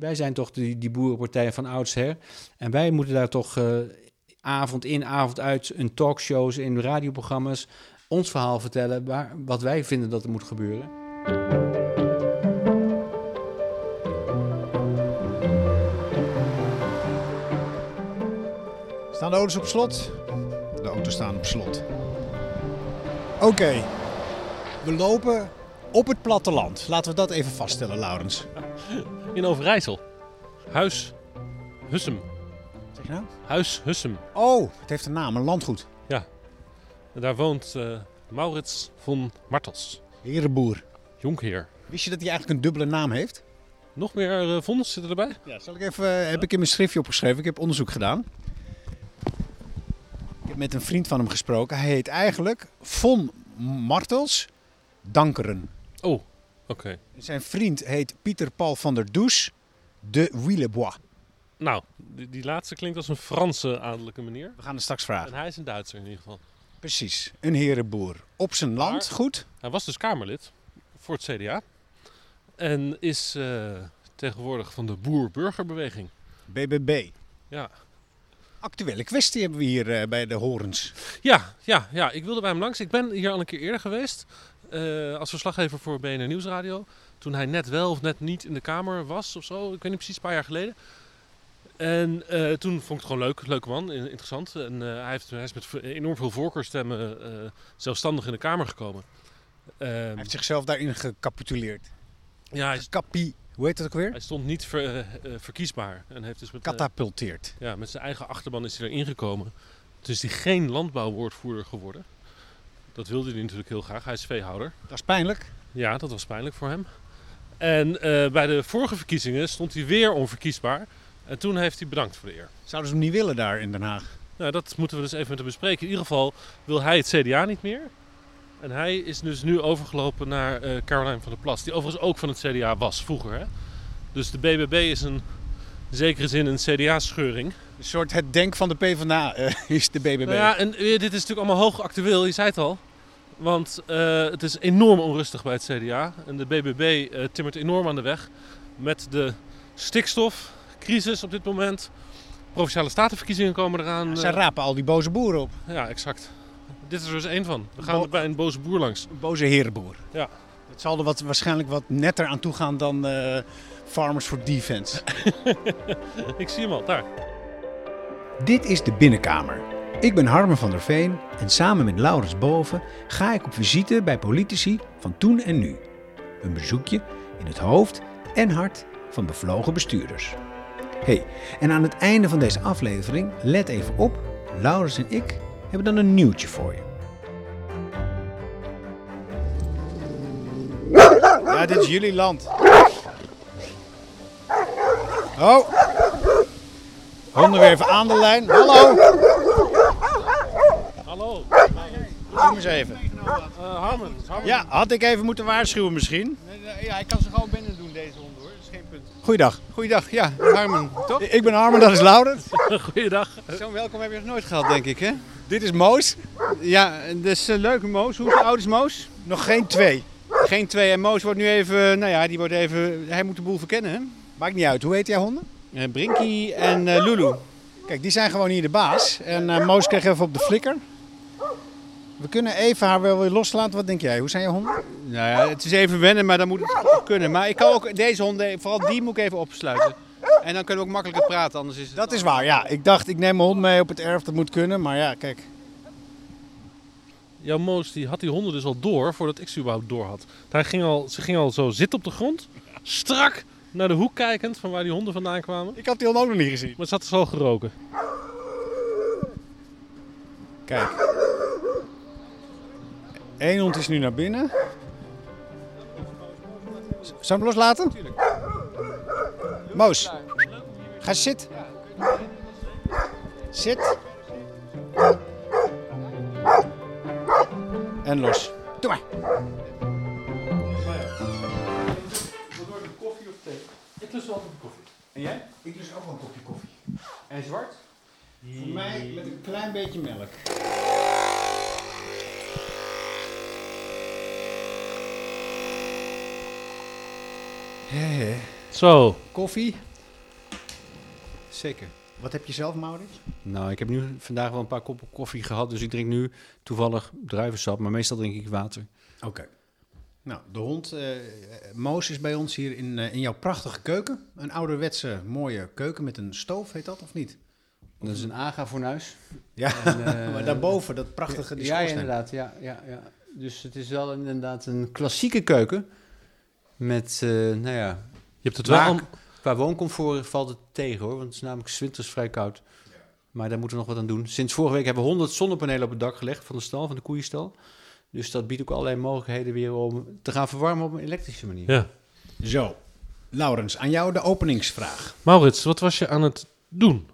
Wij zijn toch die, die van oudsher. En wij moeten daar toch uh, avond in, avond uit, in talkshows, in radioprogramma's, ons verhaal vertellen waar, wat wij vinden dat er moet gebeuren. Staan de auto's op slot? De auto's staan op slot. Oké, we lopen op het platteland. Laten we dat even vaststellen, Laurens. In Overijssel. Huis Hussem. Zeg je nou? Huis Hussem. Oh, het heeft een naam, een landgoed. Ja. En daar woont uh, Maurits von Martels. Herenboer. Jonkheer. Wist je dat hij eigenlijk een dubbele naam heeft? Nog meer uh, vonds zitten erbij? Ja, zal ik even, uh, heb ik in mijn schriftje opgeschreven. Ik heb onderzoek gedaan. Ik heb met een vriend van hem gesproken. Hij heet eigenlijk Von Martels Dankeren. Oh. Okay. Zijn vriend heet Pieter Paul van der Does de Willebois. Nou, die, die, laatste klinkt als een Franse adellijke meneer. We gaan het straks vragen. En hij is een Duitser in ieder geval. Precies, een herenboer. Op zijn land, goed? Hij was dus Kamerlid voor het CDA. En is uh, tegenwoordig van de boer-burgerbeweging. BBB. Ja. Actuele kwestie hebben we hier uh, bij de Horens. Ja, ja, ja, ik wilde bij hem langs. Ik ben hier al een keer eerder geweest. Uh, als verslaggever voor BNR Nieuwsradio. Toen hij net wel of net niet in de Kamer was of zo. Ik weet niet precies, een paar jaar geleden. En uh, toen vond ik het gewoon leuk, leuke man, interessant. En uh, hij, heeft, hij, is met enorm veel voorkeurstemmen zelfstandig in de Kamer gekomen. hij heeft zichzelf daarin gecapituleerd. Ja, hij, Capi, hoe heet dat ook weer? Hij stond niet ver, verkiesbaar. En heeft dus met, Catapulteerd. ja, met zijn eigen achterban is hij erin gekomen. Dus is hij geen landbouwwoordvoerder geworden. Dat wilde hij natuurlijk heel graag. Hij is veehouder. Dat is pijnlijk. Ja, dat was pijnlijk voor hem. En uh, bij de vorige verkiezingen stond hij weer onverkiesbaar. En toen heeft hij bedankt voor de eer. Zouden ze hem niet willen daar in Den Haag? Nou, dat moeten we dus even met hem bespreken. In ieder geval wil hij het CDA niet meer. En hij is dus nu overgelopen naar uh, Caroline van der Plas. Die overigens ook van het CDA was vroeger. Hè? Dus de BBB is een, in zekere zin een CDA-scheuring. Een soort het denk van de PvdA uh, is de BBB. Nou ja, en dit is natuurlijk allemaal hoog actueel. Je zei het al. Want uh, het is enorm onrustig bij het CDA. En de BBB uh, timmert enorm aan de weg. Met de stikstofcrisis op dit moment. Provinciale statenverkiezingen komen eraan. Ja, zij rapen al die boze boeren op. Ja, exact. Dit is er dus één van. We gaan Bo bij een boze boer langs. Een boze herenboer. Ja. Het zal er wat, waarschijnlijk wat netter aan toe gaan dan uh, Farmers for Defense. Ik zie hem al, daar. Dit is de binnenkamer. Ik ben Harmen van der Veen en samen met Laurens Boven ga ik op visite bij politici van toen en nu. Een bezoekje in het hoofd en hart van bevlogen bestuurders. hey, en aan het einde van deze aflevering, let even op, Laurens en ik hebben dan een nieuwtje voor je. Ja, dit is jullie land. Oh. Honden weer even aan de lijn. Hallo. Kom eens even. Uh, Harmen. Ja, had ik even moeten waarschuwen misschien. Ja, hij kan ze gewoon binnen doen, deze hond hoor. Dat is geen punt. Goeiedag. Goeiedag, ja, Harmen, toch? Ik ben Harmen, dat is Laurens. Goeiedag. Zo'n welkom heb je nog nooit gehad, denk ik, hè? Dit is Moos. Ja, dat is een leuke Moos. Hoe oud is Moos? Nog geen twee. Geen twee. En Moos wordt nu even, nou ja, die wordt even, hij moet de boel verkennen, hè? Maakt niet uit. Hoe heet jij honden? Uh, Brinky en uh, Lulu. Kijk, die zijn gewoon hier de baas. En uh, Moos kreeg even op de flikker. We kunnen even haar wel weer loslaten. Wat denk jij? Hoe zijn je honden? Nou ja, het is even wennen, maar dan moet het kunnen. Maar ik kan ook deze honden, vooral die moet ik even opsluiten. En dan kunnen we ook makkelijker praten, anders is het... Dat is waar, ja. Ik dacht, ik neem mijn hond mee op het erf, dat moet kunnen. Maar ja, kijk. Jouw Moos die had die honden dus al door, voordat ik ze überhaupt door had. Hij ging al, ze ging al zo zitten op de grond, strak naar de hoek kijkend van waar die honden vandaan kwamen. Ik had die hond ook nog niet gezien. Maar het zat dus al geroken. Kijk. Eén hond is nu naar binnen. Zou je hem loslaten? Moos, ga zitten. Zit. En los. Doe maar. koffie of thee? Ik lust wel een koffie. En jij? Ik lust ook wel een kopje koffie. En zwart? Voor mij met een klein beetje melk. Zo, koffie. Zeker. Wat heb je zelf, Maurits? Nou, ik heb nu vandaag wel een paar koppen koffie gehad, dus ik drink nu toevallig druivensap, maar meestal drink ik water. Oké. Nou, de hond uh, Moos is bij ons hier in, uh, in jouw prachtige keuken. Een ouderwetse mooie keuken met een stoof, heet dat of niet? Dat is een aga-fornuis. Ja, en, uh, maar daarboven dat prachtige die Ja, inderdaad. Ja, ja, ja. Dus het is wel inderdaad een klassieke keuken. Met, nou ja... Je hebt het wel... Al... Qua wooncomfort valt het tegen hoor, want het is namelijk winters vrij koud. Maar daar moeten we nog wat aan doen. Sinds vorige week hebben we 100 zonnepanelen op het dak gelegd van de stal, van de koeienstal. Dus dat biedt ook allerlei mogelijkheden weer om te gaan verwarmen op een elektrische manier. Ja. Zo, Laurens, aan jou de openingsvraag. Maurits, wat was je aan het doen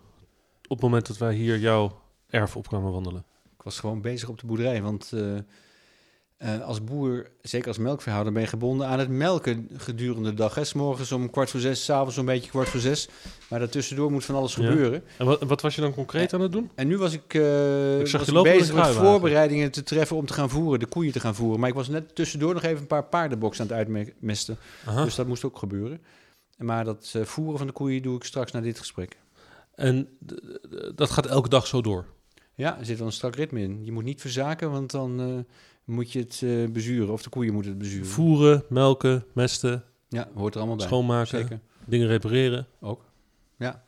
op het moment dat wij hier jouw erf op kwamen wandelen? Ik was gewoon bezig op de boerderij, want uh, uh, als boer, zeker als melkveehouder, ben je gebonden aan het melken gedurende de dag. Hè? S morgens om kwart voor zes, s avonds zo'n beetje kwart voor zes. Maar daartussendoor moet van alles gebeuren. En wat, wat, was je dan concreet aan het doen? En nu was ik, uh, ik was ik bezig met voorbereidingen te treffen om te gaan voeren, de koeien te gaan voeren. Maar ik was net tussendoor nog even een paar paardenboxen aan het uitmesten. Aha. Dus dat moest ook gebeuren. Maar dat uh, voeren van de koeien doe ik straks na dit gesprek. En dat gaat elke dag zo door? Ja, er zit wel een strak ritme in. Je moet niet verzaken, want dan moet je het uh, bezuren. Of de koeien moeten het bezuren. Voeren, melken, mesten. Ja, hoort er allemaal bij. Schoonmaken, Zeker. dingen repareren. Ook, ja.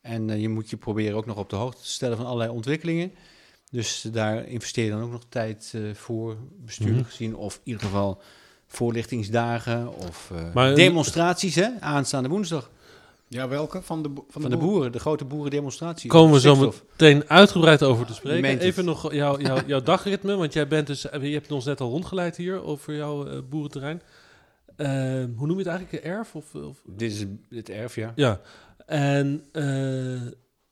En uh, je moet je proberen ook nog op de hoogte te stellen van allerlei ontwikkelingen. Dus daar investeer je dan ook nog tijd uh, voor, bestuurlijk mm -hmm. gezien. Of in ieder geval voorlichtingsdagen of maar, demonstraties, hè, aanstaande woensdag. Ja, welke? Van de, van de, van de boeren. de grote boerendemonstratie. Komen we zo meteen uitgebreid over te spreken. Even nog jou, jou, jouw dagritme, want jij bent dus, je hebt ons net al rondgeleid hier over jouw uh, boerenterrein. Uh, hoe noem je het eigenlijk? Erf? Of, of? Dit is het erf, ja. Ja. En, uh,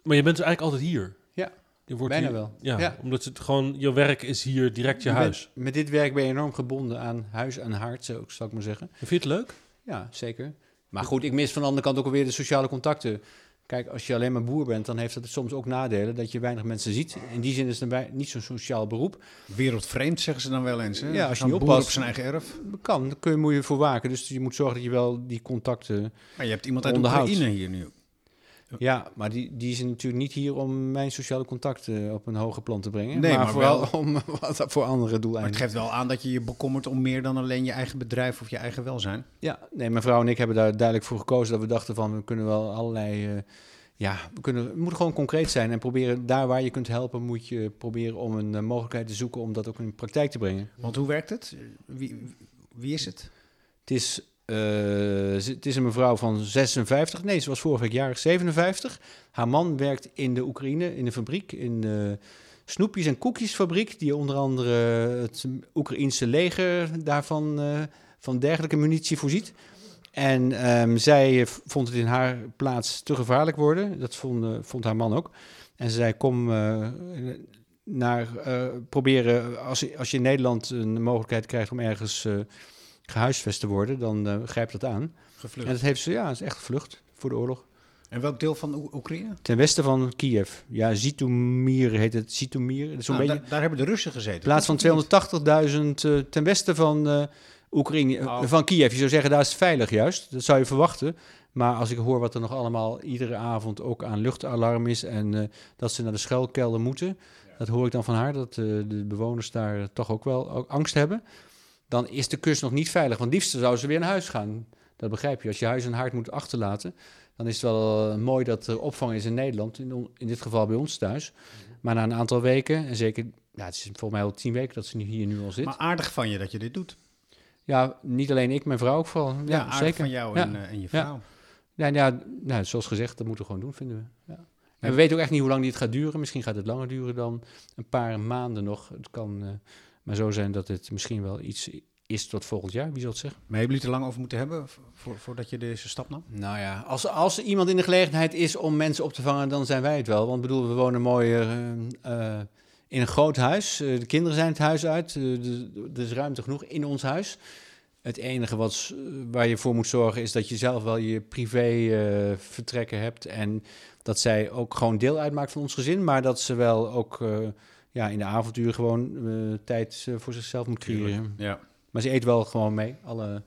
maar je bent dus eigenlijk altijd hier. Ja, je wordt bijna hier, wel. Ja, ja, omdat het gewoon, je werk is hier direct je huis. Met dit werk ben je enorm gebonden aan huis en hart, zou ik maar zeggen. Vind je het leuk? Ja, zeker. Maar goed, ik mis van de andere kant ook alweer de sociale contacten. Kijk, als je alleen maar boer bent, dan heeft dat soms ook nadelen dat je weinig mensen ziet. In die zin is het niet zo'n sociaal beroep. Wereldvreemd zeggen ze dan wel eens. Hè? Ja, als je niet oppast. op zijn eigen erf. Kan, daar kun je, moet je voor waken. Dus je moet zorgen dat je wel die contacten Maar je hebt iemand uit Oekraïne hier nu. Ja, maar die, die is natuurlijk niet hier om mijn sociale contacten op een hoger plan te brengen. Nee, maar, maar vooral wel- om wat voor andere doeleinden. Maar het geeft wel aan dat je je bekommert om meer dan alleen je eigen bedrijf of je eigen welzijn. Ja, nee, mijn vrouw en ik hebben daar duidelijk voor gekozen dat we dachten van we kunnen wel allerlei. eh, ja, we, kunnen, moeten gewoon concreet zijn en proberen daar waar je kunt helpen, moet je proberen om een eh, mogelijkheid te zoeken om dat ook in praktijk te brengen. Want hoe werkt het? Wie, wie is het? Het is, eh, het is een mevrouw van 56, nee, ze was vorige week jarig 57. Haar man werkt in de Oekraïne, in de fabriek, in de snoepjes- en koekjesfabriek, die onder andere het Oekraïense leger daarvan eh, van dergelijke munitie voorziet. En ehm, zij vond het in haar plaats te gevaarlijk worden. Dat vond, eh, vond haar man ook. En ze zei, kom eh, naar, eh, proberen, als, als je in Nederland een mogelijkheid krijgt om ergens eh, gehuisvest te worden, dan eh grijp dat aan. Gevlucht. En dat heeft ze, ja, is echt gevlucht voor de oorlog. En welk deel van Oe- Oekraïne? Ten westen van Kiev. Ja, Zitomir heet het. Zitomir. Dat is zo'n Nou, beetje... daar, daar hebben de Russen gezeten. In plaats van Klopt of niet? 280.000 eh, ten westen van eh, Oekraïne, Oh. van Kiev. Je zou zeggen, daar is het veilig juist. Dat zou je verwachten. Maar als ik hoor wat er nog allemaal iedere avond ook aan luchtalarm is... en dat ze naar de schuilkelder moeten... dat hoor ik dan van haar, dat de bewoners daar toch ook wel ook angst hebben... dan is de kust nog niet veilig. Want liefst zouden ze weer naar huis gaan. Dat begrijp je. Als je huis en hart moet achterlaten... dan is het wel eh, mooi dat er opvang is in Nederland. In, in dit geval bij ons thuis. Maar na een aantal weken, en zeker... Ja, het is volgens mij al tien weken dat ze hier nu al zit. Maar aardig van je dat je dit doet. Ja, niet alleen ik, mijn vrouw ook vooral. Ja, Ja, aardig zeker. van jou Ja. en, eh, en je vrouw. Ja, ja, nou, zoals gezegd, dat moeten we gewoon doen, vinden we. Ja. En we weten ook echt niet hoe lang dit gaat duren. Misschien gaat het langer duren dan een paar maanden nog. Het kan eh, maar zo zijn dat het misschien wel iets is tot volgend jaar. Wie zal het zeggen? Maar hebben jullie het er lang over moeten hebben voor, voordat je deze stap nam? Nou ja, als, als er iemand in de gelegenheid is om mensen op te vangen, dan zijn wij het wel. Want bedoel, we wonen mooi eh, eh, in een groot huis. Eh, de kinderen zijn het huis uit. Er is ruimte genoeg in ons huis. Het enige wat, waar je voor moet zorgen is dat je zelf wel je privé vertrekken hebt. En dat zij ook gewoon deel uitmaakt van ons gezin. Maar dat ze wel ook ja, in de avonturen gewoon eh, tijd eh, voor zichzelf moet creëren. Ja. Maar ze eet wel gewoon mee. Alle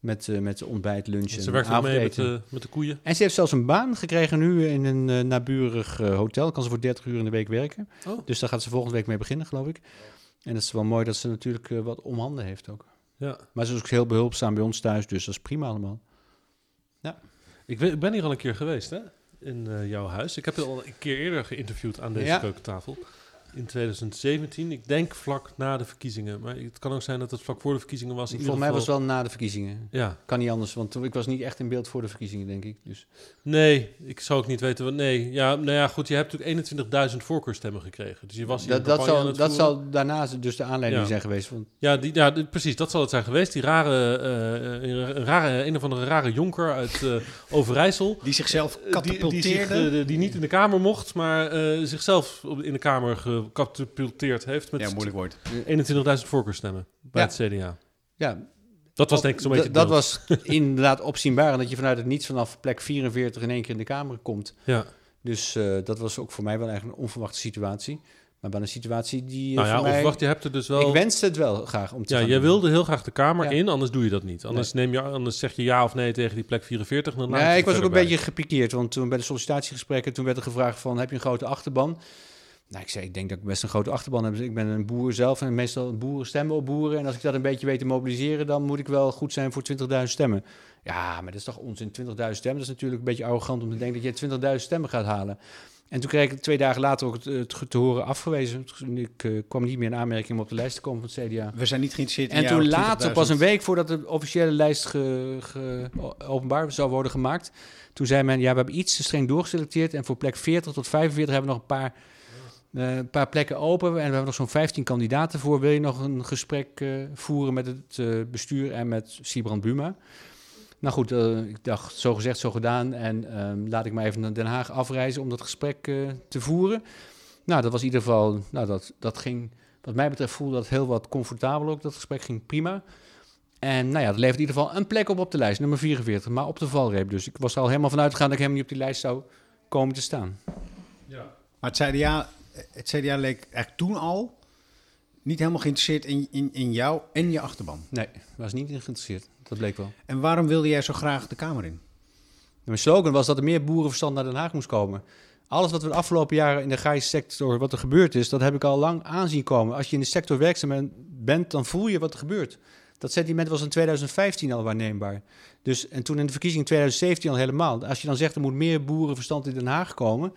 Met, eh, met ontbijt, lunch Ze en werkt ook mee met avondeten. de, met de koeien. En ze heeft zelfs een baan gekregen nu in een eh, naburig eh, hotel. Kan ze voor 30 uur in de week werken. Oh. Dus daar gaat ze volgende week mee beginnen, geloof ik. En het is wel mooi dat ze natuurlijk wat om handen heeft ook. Ja. Maar ze is ook heel behulpzaam bij ons thuis, dus dat is prima allemaal. Ik, weet- ik ben hier al een keer geweest, hè? In eh, jouw huis. Ik heb je al een keer eerder geïnterviewd aan deze Ja. keukentafel. In 2017. Ik denk vlak na de verkiezingen. Maar het kan ook zijn dat het vlak voor de verkiezingen was. Volgens mij was het wel na de verkiezingen. Ja. Kan niet anders, want ik was niet echt in beeld voor de verkiezingen, denk ik. Dus. Nee, ik zou ook niet weten wat... Nee, ja, nou ja, goed. Je hebt natuurlijk 21.000 voorkeurstemmen gekregen. Dus je was Dat, dat, zal, dat zal daarna dus de aanleiding Ja. zijn geweest. Want Ja, die, ja die- precies, dat zal het zijn geweest. Die rare, eh, een, rare een of andere rare jonker uit eh, Overijssel. Die zichzelf Eh, die, die, zich, katapulteerde. eh, die niet in de Kamer mocht, maar eh, zichzelf op- in de Kamer gecatapulteerd heeft met ja, moeilijk woord. 21.000 voorkeurstemmen bij Ja. het CDA. ja, Dat was denk ik zo'n beetje dat, was inderdaad opzienbaar. En dat je vanuit het niets vanaf plek 44 in één keer in de Kamer komt. Ja. Dus eh, dat was ook voor mij wel eigenlijk een onverwachte situatie. Maar wel een situatie die eh, Nou ja, mij... je hebt er dus wel... Ik wenste het wel graag om te ja, jij doen. wilde heel graag de Kamer Ja. in, anders doe je dat niet. Anders, neem je, anders zeg je ja of nee tegen die plek 44. en Dan je Nee, ik was ook een bij. beetje gepikeerd. Want toen bij de sollicitatiegesprekken, toen werd er gevraagd van, heb je een grote achterban? Nou, ik zei, ik denk dat ik best een grote achterban heb. Dus Ik ben een boer zelf en meestal boeren stemmen op boeren. En als ik dat een beetje weet te mobiliseren, dan moet ik wel goed zijn voor 20.000 stemmen. Ja, maar dat is toch onzin, 20.000 stemmen? Dat is natuurlijk een beetje arrogant om te denken dat je 20.000 stemmen gaat halen. En toen kreeg ik twee dagen later ook het, het te horen afgewezen. Ik eh, kwam niet meer in aanmerking om op de lijst te komen van het CDA. We zijn niet geïnteresseerd in En toen later, 20.000. pas een week voordat de officiële lijst ge, ge- openbaar zou worden gemaakt, toen zei men, ja, we hebben iets te streng doorgeselecteerd en voor plek 40 tot 45 hebben we nog een paar, eh, een paar plekken open en we hebben nog zo'n 15 kandidaten voor. Wil je nog een gesprek eh, voeren met het eh, bestuur en met Sibrand Buma? Nou goed, ik dacht, zo gezegd, zo gedaan. En ehm, laat ik maar even naar Den Haag afreizen om dat gesprek te voeren. Nou, dat was in ieder geval, nou, dat, dat ging, wat mij betreft voelde dat heel wat comfortabel ook. Dat gesprek ging prima. En nou ja, dat levert in ieder geval een plek op op de lijst, nummer 44, maar op de valreep. Dus ik was al helemaal vanuit gegaan dat ik helemaal niet op die lijst zou komen te staan. Maar het CDA, het CDA leek eigenlijk toen al niet helemaal geïnteresseerd in, in, in jou en je achterban. Nee, was niet geïnteresseerd. Dat bleek wel. En waarom wilde jij zo graag de Kamer in? Mijn slogan was dat er meer boerenverstand naar Den Haag moest komen. Alles wat we de afgelopen jaren in de agrarische sector, wat er gebeurd is, dat heb ik al lang aanzien komen. Als je in de sector werkzaam ben- bent, dan voel je wat er gebeurt. Dat sentiment was in 2015 al waarneembaar. Dus, en toen in de verkiezing in 2017 al helemaal. Als je dan zegt er moet meer boerenverstand in Den Haag komen,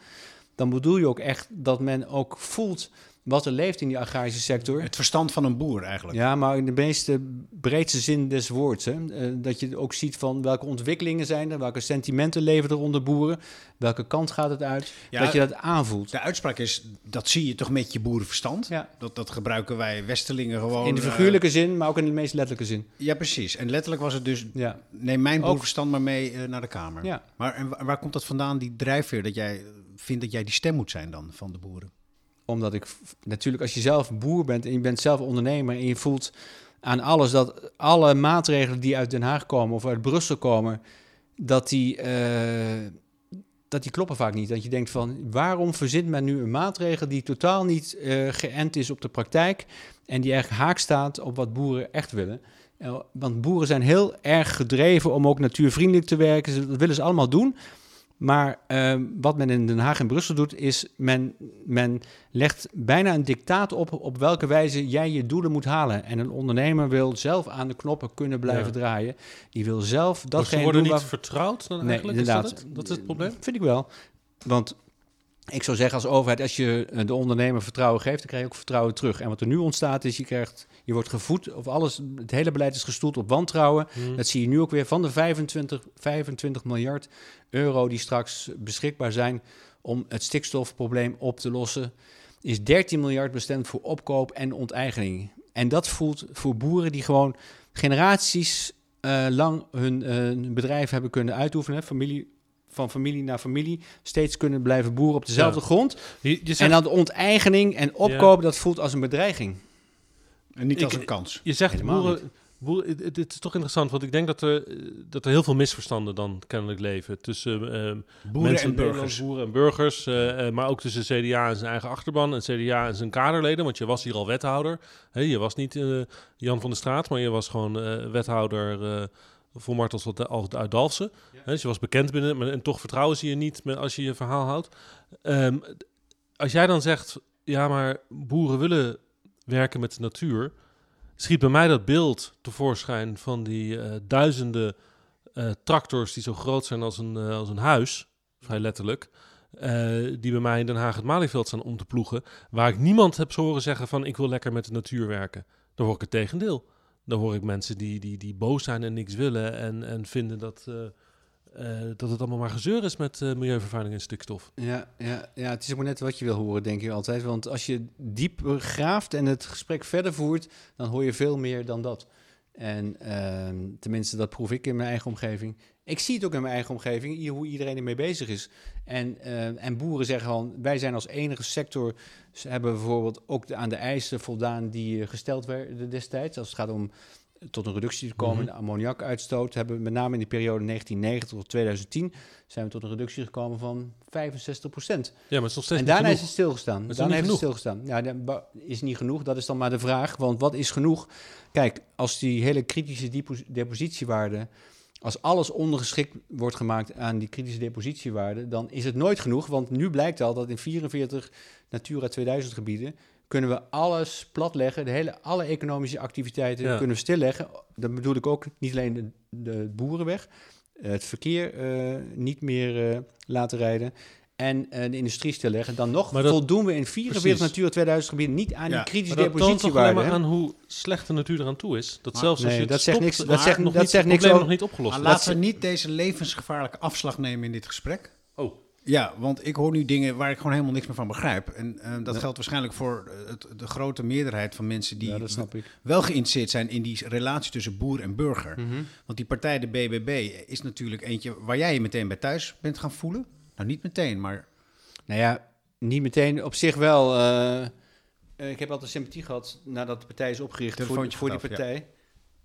dan bedoel je ook echt dat men ook voelt wat er leeft in die agrarische sector. Het verstand van een boer eigenlijk. Ja, maar in de meeste breedste zin des woords. Hè? Eh, dat je ook ziet van welke ontwikkelingen zijn er, welke sentimenten leven er onder boeren, welke kant gaat het uit, Ja, dat je dat aanvoelt. De uitspraak is, dat zie je toch met je boerenverstand? Ja. Dat, dat gebruiken wij Westelingen gewoon. In de eh, figuurlijke zin, maar ook in de meest letterlijke zin. ja, precies. En letterlijk was het dus, Ja, neem mijn Ook- boerenverstand maar mee eh, naar de Kamer. ja. Maar en wa- waar komt dat vandaan, die drijfveer, dat jij vindt dat jij die stem moet zijn dan van de boeren? omdat ik natuurlijk als je zelf boer bent en je bent zelf ondernemer en je voelt aan alles dat alle maatregelen die uit Den Haag komen of uit Brussel komen, dat die, eh, dat die kloppen vaak niet. Dat je denkt van waarom verzint men nu een maatregel die totaal niet eh, geënt is op de praktijk en die eigenlijk haak staat op wat boeren echt willen. Eh, Want boeren zijn heel erg gedreven om ook natuurvriendelijk te werken. Dat willen ze allemaal doen. Maar eh, wat men in Den Haag en Brussel doet, is men, men legt bijna een dictaat op op welke wijze jij je doelen moet halen. En een ondernemer wil zelf aan de knoppen kunnen blijven Ja. draaien. Die wil zelf Dat datgene ze worden niet waar- vertrouwd dan Nee, eigenlijk? inderdaad. Is dat, het? dat is het probleem? Vind ik wel. Want ik zou zeggen als overheid, als je eh, de ondernemer vertrouwen geeft, dan krijg je ook vertrouwen terug. En wat er nu ontstaat is, je, krijgt, je wordt gevoed, of alles, het hele beleid is gestoeld op wantrouwen. Hmm. Dat zie je nu ook weer van de 25, 25 miljard euro die straks beschikbaar zijn om het stikstofprobleem op te lossen, is 13 miljard bestemd voor opkoop en onteigening. En dat voelt voor boeren die gewoon generaties eh, lang hun eh, bedrijf hebben kunnen uitoefenen, familie, van familie naar familie, steeds kunnen blijven boeren op dezelfde Ja. grond. Je, je zegt, En dan de onteigening en opkoop, dat voelt als een bedreiging. En niet Ik- als een kans. je zegt Helemaal boeren, boeren het, is toch interessant, want ik denk dat er, eh, dat er heel veel misverstanden dan kennelijk leven tussen eh, Boeren mensen en burgers. boeren en burgers, eh, maar ook tussen CDA en zijn eigen achterban en CDA en zijn kaderleden, want je was hier al wethouder. Hè, je was niet Jan van der Straat, maar je was gewoon eh, wethouder eh, volmarkt als, als uit Dalfsen. Hè, dus je was bekend binnen, maar, en toch vertrouwen ze je niet met, als je je verhaal houdt. Ehm, als jij dan zegt, ja, maar boeren willen werken met de natuur, schiet bij mij dat beeld tevoorschijn van die eh, duizenden eh, tractors die zo groot zijn als een, eh, als een huis, vrij letterlijk. die bij mij in Den Haag het Malieveld staan om te ploegen. Waar ik niemand heb horen zeggen van ik wil lekker met de natuur werken. Dan hoor ik het tegendeel. Dan hoor ik mensen die, die, die boos zijn en niks willen. En, en vinden dat, eh, eh, dat het allemaal maar gezeur is met eh, milieuvervuiling en stikstof. Ja, ja, ja, het is ook net wat je wil horen, denk ik altijd. Want als je diep graaft en het gesprek verder voert, dan hoor je veel meer dan dat. En ehm, tenminste, dat proef ik in mijn eigen omgeving. Ik zie het ook in mijn eigen omgeving, hoe iedereen ermee bezig is. En, eh, en boeren zeggen gewoon, wij zijn als enige sector, ze hebben bijvoorbeeld ook de- aan de eisen voldaan die eh, gesteld werden destijds. Als het gaat om tot een reductie te komen in de ammoniakuitstoot, hebben we met name in de periode 1990 tot 2010 zijn we tot een reductie gekomen van 65 procent. Ja, maar het is nog steeds En daarna is het stilgestaan. is Daarna heeft het stilgestaan. Ja, dat is niet genoeg. Dat is dan maar de vraag. Want wat is genoeg? Kijk, als die hele kritische depo- depositiewaarde... als alles ondergeschikt wordt gemaakt aan die kritische depositiewaarde... dan is het nooit genoeg. Want nu blijkt al dat in 44 Natura 2000 gebieden... kunnen we alles platleggen. De hele, alle economische activiteiten Ja. kunnen we stilleggen. Dan bedoel ik ook niet alleen de, de boerenweg... het verkeer eh, niet meer eh, laten rijden... En eh, de industrie stilleggen. Dan nog dat- voldoen we in 44 Precies. Natura 2000 gebieden niet aan Ja, die kritische dat toont alleen depositiewaarde. maar hè? aan hoe slecht de natuur eraan toe is. Dat Maar- zelfs als nee, je het dat zegt stopt, niks- dat zegt- nog dat niet, zegt het niks probleem over- nog niet opgelost Maar laten we niet deze levensgevaarlijke afslag nemen in dit gesprek. Oh, Ja, want ik hoor nu dingen waar ik gewoon helemaal niks meer van begrijp. En eh, dat Ja. geldt waarschijnlijk voor eh, het, de grote meerderheid van mensen die ja, dat snap ik. wel geïnteresseerd zijn in die relatie tussen boer en burger. Mhm. Want die partij, de BBB, is natuurlijk eentje waar jij je meteen bij thuis bent gaan voelen. Nou, niet meteen, maar Nou ja, niet meteen. Op zich wel. eh, eh, ik heb altijd sympathie gehad nadat de partij is opgericht voor, die af, partij.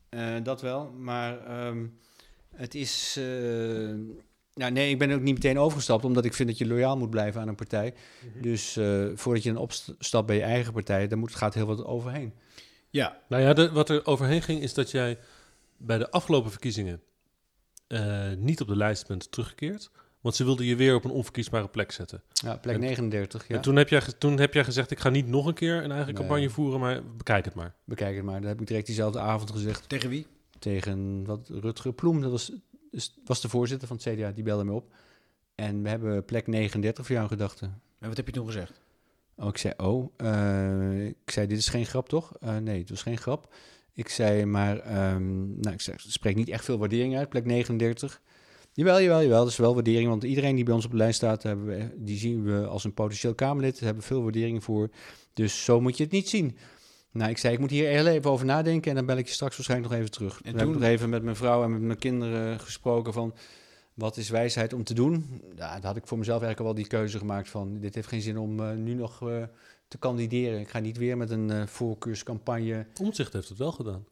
Eh, dat wel. Maar ehm, het is. eh, nou, nee, ik ben ook niet meteen overgestapt, omdat ik vind dat je loyaal moet blijven aan een partij. Dus eh, voordat je een opstapt bij je eigen partij, dan moet, gaat heel wat overheen. ja, Nou ja, de- wat er overheen ging is dat jij bij de afgelopen verkiezingen eh, niet op de lijst bent teruggekeerd. Want ze wilden je weer op een onverkiesbare plek zetten. Ja, plek En- 39. Ja. En toen heb, jij, toen heb jij gezegd, ik ga niet nog een keer een eigen Nee. campagne voeren, maar bekijk het maar. Bekijk het maar. Dat heb ik direct diezelfde avond gezegd. tegen wie? tegen wat, Rutger Ploem, dat was, was de voorzitter van het CDA, die belde me op. En we hebben plek 39 voor jou in gedachten. En wat heb je toen gezegd? Oh, ik zei, oh, eh, ik zei, dit is geen grap, toch? Eh, nee, het was geen grap. Ik zei, maar, ehm, nou, ik zeg, spreek niet echt veel waardering uit, plek 39. Jawel, jawel, jawel, dat is wel waardering, want iedereen die bij ons op de lijst staat, hebben we, die zien we als een potentieel Kamerlid, daar hebben we veel waardering voor. Dus zo moet je het niet zien. Nou, ik zei, ik moet hier heel even over nadenken en dan bel ik je straks waarschijnlijk nog even terug. En toen heb ik nog even met mijn vrouw en met mijn kinderen gesproken van, wat is wijsheid om te doen? Ja, daar had ik voor mezelf eigenlijk al wel die keuze gemaakt van, dit heeft geen zin om eh, nu nog eh, te kandideren. Ik ga niet weer met een eh, voorkeurscampagne. Omzicht heeft het wel gedaan.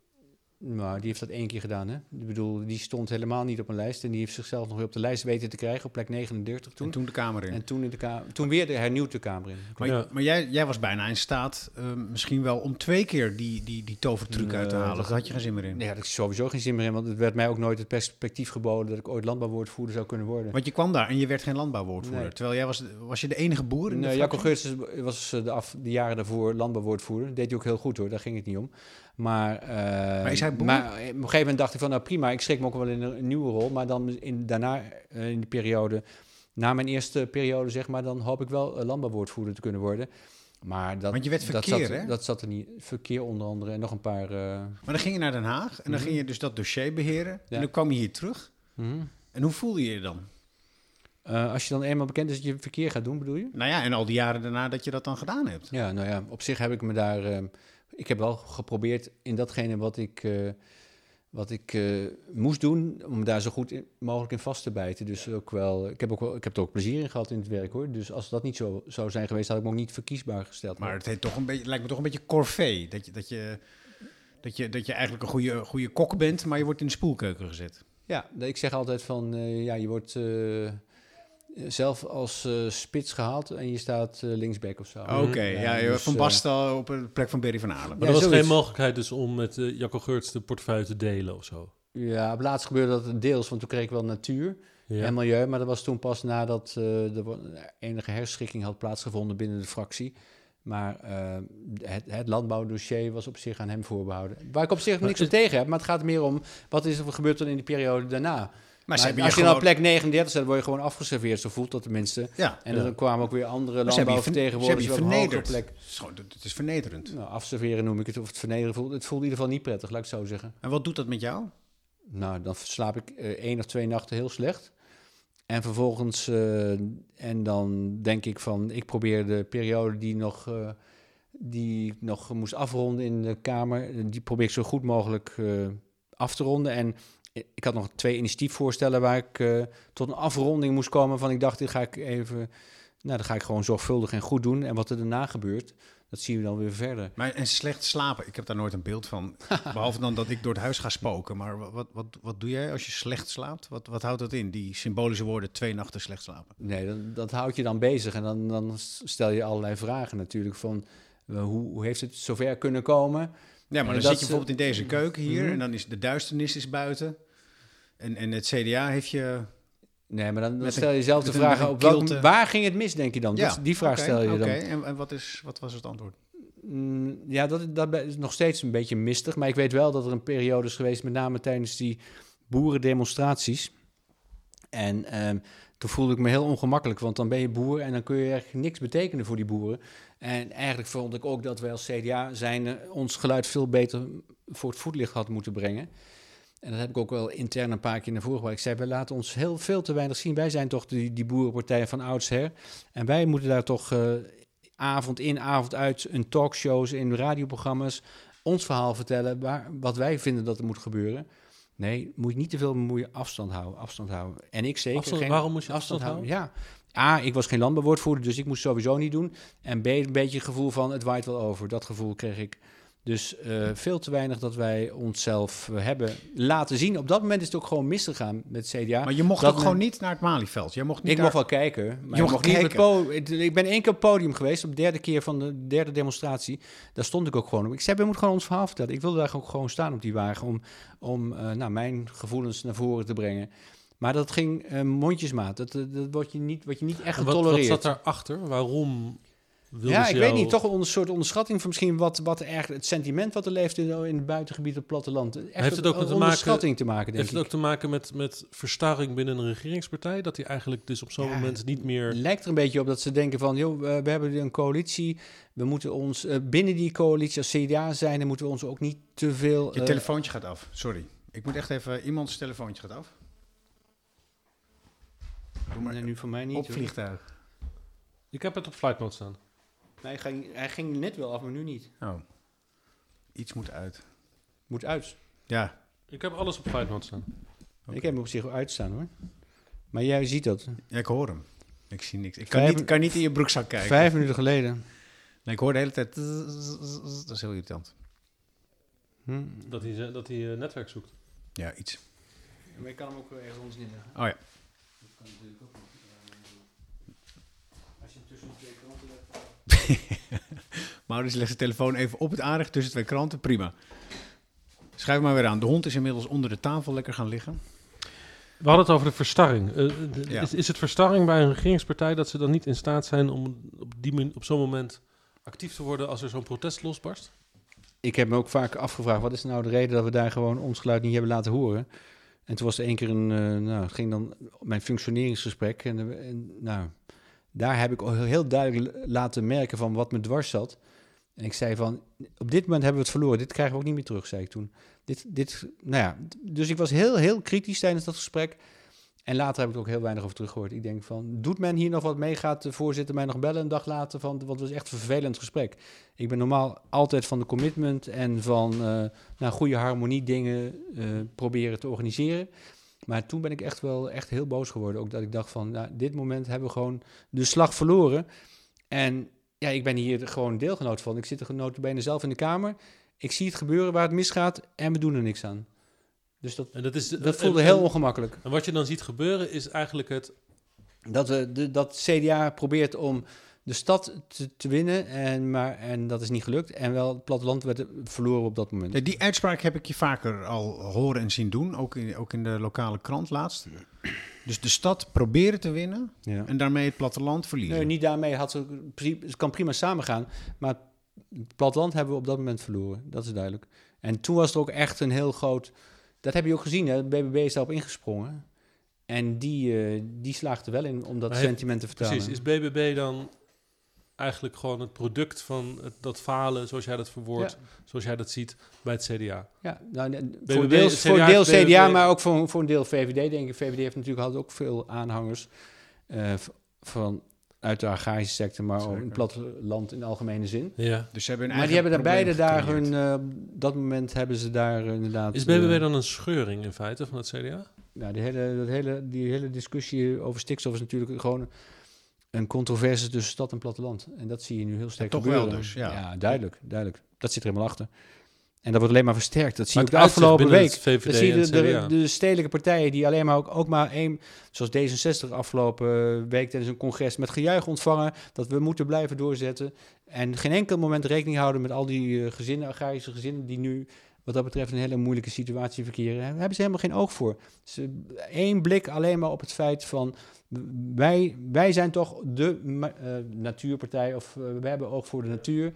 Nou, die heeft dat één keer gedaan, hè? Ik bedoel, die stond helemaal niet op een lijst en die heeft zichzelf nog weer op de lijst weten te krijgen op plek 39 toen. En toen de Kamer in. En toen, in de ka- toen weer de hernieuwd de Kamer in. Maar, Ja. maar jij, jij was bijna in staat, eh, misschien wel om twee keer die, die, die tovertruc uit te halen. dat- Daar had je geen zin meer in. Nee, daar had ik sowieso geen zin meer in, want het werd mij ook nooit het perspectief geboden dat ik ooit landbouwwoordvoerder zou kunnen worden. Want je kwam daar en je werd geen landbouwwoordvoerder. Nee. Terwijl jij was, was je de enige boer in de Nee, Jacco fractie? Geurts was eh, de, af, de jaren daarvoor landbouwwoordvoerder. Dat deed hij ook heel goed hoor, daar ging het niet om. Maar, eh, Maar is hij boer? Maar op een gegeven moment dacht ik van, nou prima, ik schrik me ook wel in een, nieuwe rol. Maar dan in, daarna, eh, in de periode, na mijn eerste periode zeg maar, dan hoop ik wel eh, landbouwwoordvoerder te kunnen worden. Maar dat, Want je werd dat verkeer, zat, hè? Dat zat er niet. Verkeer onder andere en nog een paar... eh, Maar dan ging je naar Den Haag en dan Mhm. ging je dus dat dossier beheren. Ja. En dan kwam je hier terug. mhm. En hoe voelde je je dan? Eh, als je dan eenmaal bekend is dat je verkeer gaat doen, bedoel je? Nou ja, en al die jaren daarna dat je dat dan gedaan hebt. Ja, nou ja, op zich heb ik me daar. eh, ik heb wel geprobeerd in datgene wat ik, eh, wat ik eh, moest doen, om daar zo goed in- mogelijk in vast te bijten. Dus ook wel. Ik heb, ook wel, ik heb er ook plezier in gehad in het werk hoor. Dus als dat niet zo zou zijn geweest, had ik me ook niet verkiesbaar gesteld. Maar het heet toch een beetje, lijkt me toch een beetje corvée. Dat je, dat je, dat je, dat je eigenlijk een goede, goede kok bent, maar je wordt in de spoelkeuken gezet. Ja, ik zeg altijd van, eh, ja, je wordt zelf als eh, spits gehaald en je staat eh, linksback of zo. Oké, ja, je- dus, Van eh, Basten op de plek van Berry van Halen. Maar Ja, er was zoiets. geen mogelijkheid dus om met uh, Jacco Geurts de portefeuille te delen of zo. Ja, op laatst gebeurde dat deels, want toen kreeg ik wel natuur Ja. en milieu. Maar dat was toen pas nadat eh er enige herschikking had plaatsgevonden binnen de fractie. Maar eh, het, het landbouwdossier was op zich aan hem voorbehouden. Waar ik op zich Maar niks op tegen heb, maar het gaat meer om wat is er gebeurd dan in die periode daarna. Maar, Maar ze hebben als je je nou gewoon... op plek 39 staat, word je gewoon afgeserveerd. Zo voelt dat tenminste. Ja, En Ja. dan kwamen ook weer andere landbouwvertegenwoordigers op een hogere plek. Het is gewoon- Het is vernederend. Nou, afserveren noem ik het, of het vernederen voelt. Het voelt in ieder geval niet prettig, laat ik het zo zeggen. En wat doet dat met jou? Nou, dan slaap ik eh, één of twee nachten heel slecht. En vervolgens, eh, en dan denk ik van, ik probeer de periode die nog, eh, die ik nog moest afronden in de Kamer, die probeer ik zo goed mogelijk eh, af te ronden. En ik had nog twee initiatiefvoorstellen waar ik eh, tot een afronding moest komen van, ik dacht, dit ga ik even, nou, dat ga ik gewoon zorgvuldig en goed doen. En wat er daarna gebeurt, dat zien we dan weer verder. Maar, en slecht slapen, ik heb daar nooit een beeld van. Behalve dan dat ik door het huis ga spoken. Maar wat, wat, wat, wat doe jij als je slecht slaapt? Wat, wat houdt dat in? Die symbolische woorden, twee nachten slecht slapen. Nee, dat, dat houdt je dan bezig. En dan, dan stel je allerlei vragen natuurlijk van eh, hoe, hoe heeft het zover kunnen komen? Ja, maar En dan zit je bijvoorbeeld in deze keuken hier Mhm. en dan is de duisternis is buiten. En, en het CDA heeft je... Nee, maar dan, stel je zelf de vraag, op welke- kilte. waar ging het mis, denk je dan? Dat, die vraag oké, stel je Oké, dan. en, en wat, is, wat was het antwoord? Mm, ja, dat, dat is nog steeds een beetje mistig. Maar ik weet wel dat er een periode is geweest, met name tijdens die boerendemonstraties. En ehm, toen voelde ik me heel ongemakkelijk, want dan ben je boer en dan kun je eigenlijk niks betekenen voor die boeren. En eigenlijk vond ik ook dat wij als CDA zijn, eh, ons geluid veel beter voor het voetlicht had moeten brengen. En dat heb ik ook wel intern een paar keer naar voren gebracht. Ik zei, wij laten ons heel veel te weinig zien. Wij zijn toch die, die boerenpartij van oudsher. En wij moeten daar toch eh, avond in, avond uit, in talkshows, in radioprogramma's, ons verhaal vertellen, waar, wat wij vinden dat er moet gebeuren. Nee, moet je niet te veel bemoeien, afstand houden, afstand houden. En ik zeker Afstand- geen waarom moet je afstand Ja. A, ik was geen landbouwwoordvoerder, dus ik moest sowieso niet doen. En B, een beetje het gevoel van het waait wel over. Dat gevoel kreeg ik. Dus eh, veel te weinig dat wij onszelf eh, hebben laten zien. Op dat moment is het ook gewoon misgegaan met het CDA. Maar je mocht ook men- gewoon niet naar het Malieveld. Je mocht niet Ik daar- mocht wel kijken. Maar Je ik mocht niet kijken. po- ik- Ik ben één keer op het podium geweest, op de derde keer van de derde demonstratie. Daar stond ik ook gewoon op. Ik zei, we moeten gewoon ons verhaal vertellen. Ik wilde daar ook gewoon staan op die wagen om, om eh, nou, mijn gevoelens naar voren te brengen. Maar dat ging eh, mondjesmaat. Dat, dat, dat wordt je niet, wordt je niet echt En wat, wat getolereerd. zat daarachter? Waarom ja, ik jou- weet niet. Toch een onder- soort onderschatting van misschien wat, wat er eigenlijk het sentiment wat er leeft in, in het buitengebied op het platteland. Echt Heeft het ook met te onderschatting te maken, denk Heeft het ook te maken met, met verstarring binnen een regeringspartij? Dat die eigenlijk dus op zo'n Ja, moment niet meer... lijkt er een beetje op dat ze denken van, joh, we, we hebben een coalitie, we moeten ons eh, binnen die coalitie als CDA zijn, dan moeten we ons ook niet te veel... Je eh, telefoontje gaat af. Sorry. Ik moet echt even... Iemands telefoontje gaat af. Doe maar nee, nu voor mij niet. op hoor. vliegtuig. Ik heb het op flight mode staan. Nee, hij, ging, hij ging net wel af, maar nu niet. Oh. Iets moet uit. Moet uit. Ja. Ik heb alles op flight mode staan. Ik heb hem op zich uitstaan hoor. Maar jij ziet dat. ja, ik hoor hem. Ik zie niks. Ik kan, Vijf- niet, kan niet in je broekzak kijken. Vijf minuten geleden. Nee, ik hoor de hele tijd... Dat is heel irritant. Hm. Dat hij, dat hij eh, netwerk zoekt. Ja, iets. Maar ik kan hem ook ons neerleggen. Oh ja. Dat kan natuurlijk ook nog. Als je hem tussen de twee kranten legt. Maurits legt zijn telefoon even op het aardig tussen twee kranten. Prima. Schuif maar weer aan. De hond is inmiddels onder de tafel lekker gaan liggen. We hadden het over de verstarring. Eh, de- Ja. is, is het verstarring bij een regeringspartij dat ze dan niet in staat zijn om op, die, op zo'n moment actief te worden als er zo'n protest losbarst? Ik heb me ook vaak afgevraagd, wat is nou de reden dat we daar gewoon ons geluid niet hebben laten horen? En toen was er één keer een, eh, nou, ging dan mijn functioneringsgesprek. En, en nou, daar heb ik heel duidelijk laten merken van wat me dwars zat. En ik zei van, op dit moment hebben we het verloren. Dit krijgen we ook niet meer terug, zei ik toen. Dit, dit, nou ja, dus ik was heel, heel kritisch tijdens dat gesprek. En later heb ik er ook heel weinig over teruggehoord. Ik denk van, doet men hier nog wat mee? Gaat de voorzitter mij nog bellen een dag later? Van, het was echt een vervelend gesprek. Ik ben normaal altijd van de commitment en van nou, goede harmonie dingen eh, proberen te organiseren. Maar toen ben ik echt wel echt heel boos geworden. Ook dat ik dacht van, nou, dit moment hebben we gewoon de slag verloren. En ja, ik ben hier gewoon deelgenoot van. Ik zit er notabene zelf in de Kamer. Ik zie het gebeuren waar het misgaat en we doen er niks aan. Dus dat, En dat, is, dat voelde en- heel ongemakkelijk. En wat je dan ziet gebeuren is eigenlijk het... Dat, we, de, dat CDA probeert om de stad te, te winnen, en, maar, en dat is niet gelukt. En wel het platteland werd verloren op dat moment. Ja, Die uitspraak heb ik je vaker al horen en zien doen, ook in, ook in de lokale krant laatst. Dus de stad proberen te winnen Ja. en daarmee het platteland verliezen. Nee, niet daarmee had ze, het kan prima samengaan, maar het platteland hebben we op dat moment verloren. Dat is duidelijk. En toen was er ook echt een heel groot, dat heb je ook gezien, hè? BBB is daarop ingesprongen. En die, eh, die slaagde wel in om dat Maar sentiment te vertalen. Precies, is BBB dan eigenlijk gewoon het product van het, dat falen, zoals jij dat verwoordt, zoals jij dat ziet bij het CDA? Ja, nou, BBB, voor, deels, CDA voor een deel CDA, maar ook voor, voor een deel VVD, denk ik. VVD heeft natuurlijk had ook veel aanhangers eh, van, uit de agrarische sector, maar ook in het platteland in de algemene zin. Ja. Dus ze hebben hun Maar die hebben daar beide daar hun, eh, dat moment hebben ze daar eh, inderdaad... Is BBB eh, dan een scheuring in feite van het CDA? Nou, die hele, dat hele, die hele discussie over stikstof is natuurlijk gewoon een controverse tussen stad en platteland. En dat zie je nu heel sterk toch gebeuren. wel dus, ja. duidelijk, duidelijk. Dat zit er helemaal achter. En dat wordt alleen maar versterkt. Dat zie je ook de afgelopen week. Dan het zie je VVD de, de, stedelijke partijen die alleen maar ook, ook maar één, zoals D66 afgelopen week tijdens een congres met gejuich ontvangen dat we moeten blijven doorzetten. En geen enkel moment rekening houden met al die eh, gezinnen, agrarische gezinnen, die nu wat dat betreft een hele moeilijke situatie verkeren. Daar hebben ze helemaal geen oog voor. Ze, één blik alleen maar op het feit van wij, wij zijn toch de eh, natuurpartij of eh, we hebben oog voor de natuur.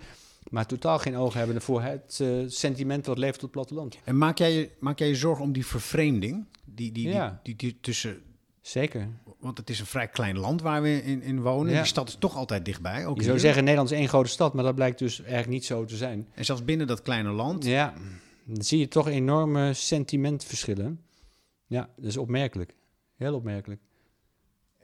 Maar totaal geen oog hebben voor het eh, sentiment wat leeft op het platteland. En maak jij, je, maak jij je zorgen om die vervreemding? Die, die, Ja. die, die, die tussen, Zeker. want het is een vrij klein land waar we in, in wonen. Ja. Die stad is toch altijd dichtbij. Ook Je zou hier. zeggen Nederland is één grote stad, maar dat blijkt dus eigenlijk niet zo te zijn. En zelfs binnen dat kleine land. Ja, dan zie je toch enorme sentimentverschillen. Ja, dat is opmerkelijk. Heel opmerkelijk.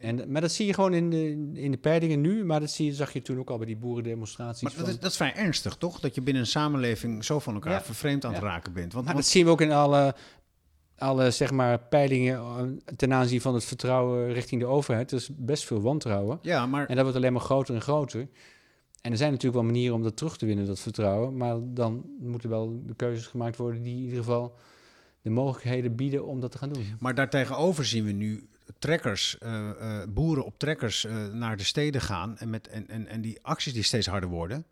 En, maar dat zie je gewoon in de, in de peilingen nu, maar dat zie je, zag je toen ook al bij die boerendemonstraties. Maar dat van- is, dat is vrij ernstig, toch? Dat je binnen een samenleving zo van elkaar Ja. vervreemd aan het Ja. raken bent. Want, Maar want- dat zien we ook in alle, alle zeg maar, peilingen eh, ten aanzien van het vertrouwen richting de overheid. Er is best veel wantrouwen. ja, maar En dat wordt alleen maar groter en groter. En er zijn natuurlijk wel manieren om dat terug te winnen, dat vertrouwen. Maar dan moeten wel de keuzes gemaakt worden die in ieder geval de mogelijkheden bieden om dat te gaan doen. Maar daartegenover zien we nu trekkers, eh, boeren op trekkers eh, naar de steden gaan. En, met, en, en, en die acties die steeds harder worden.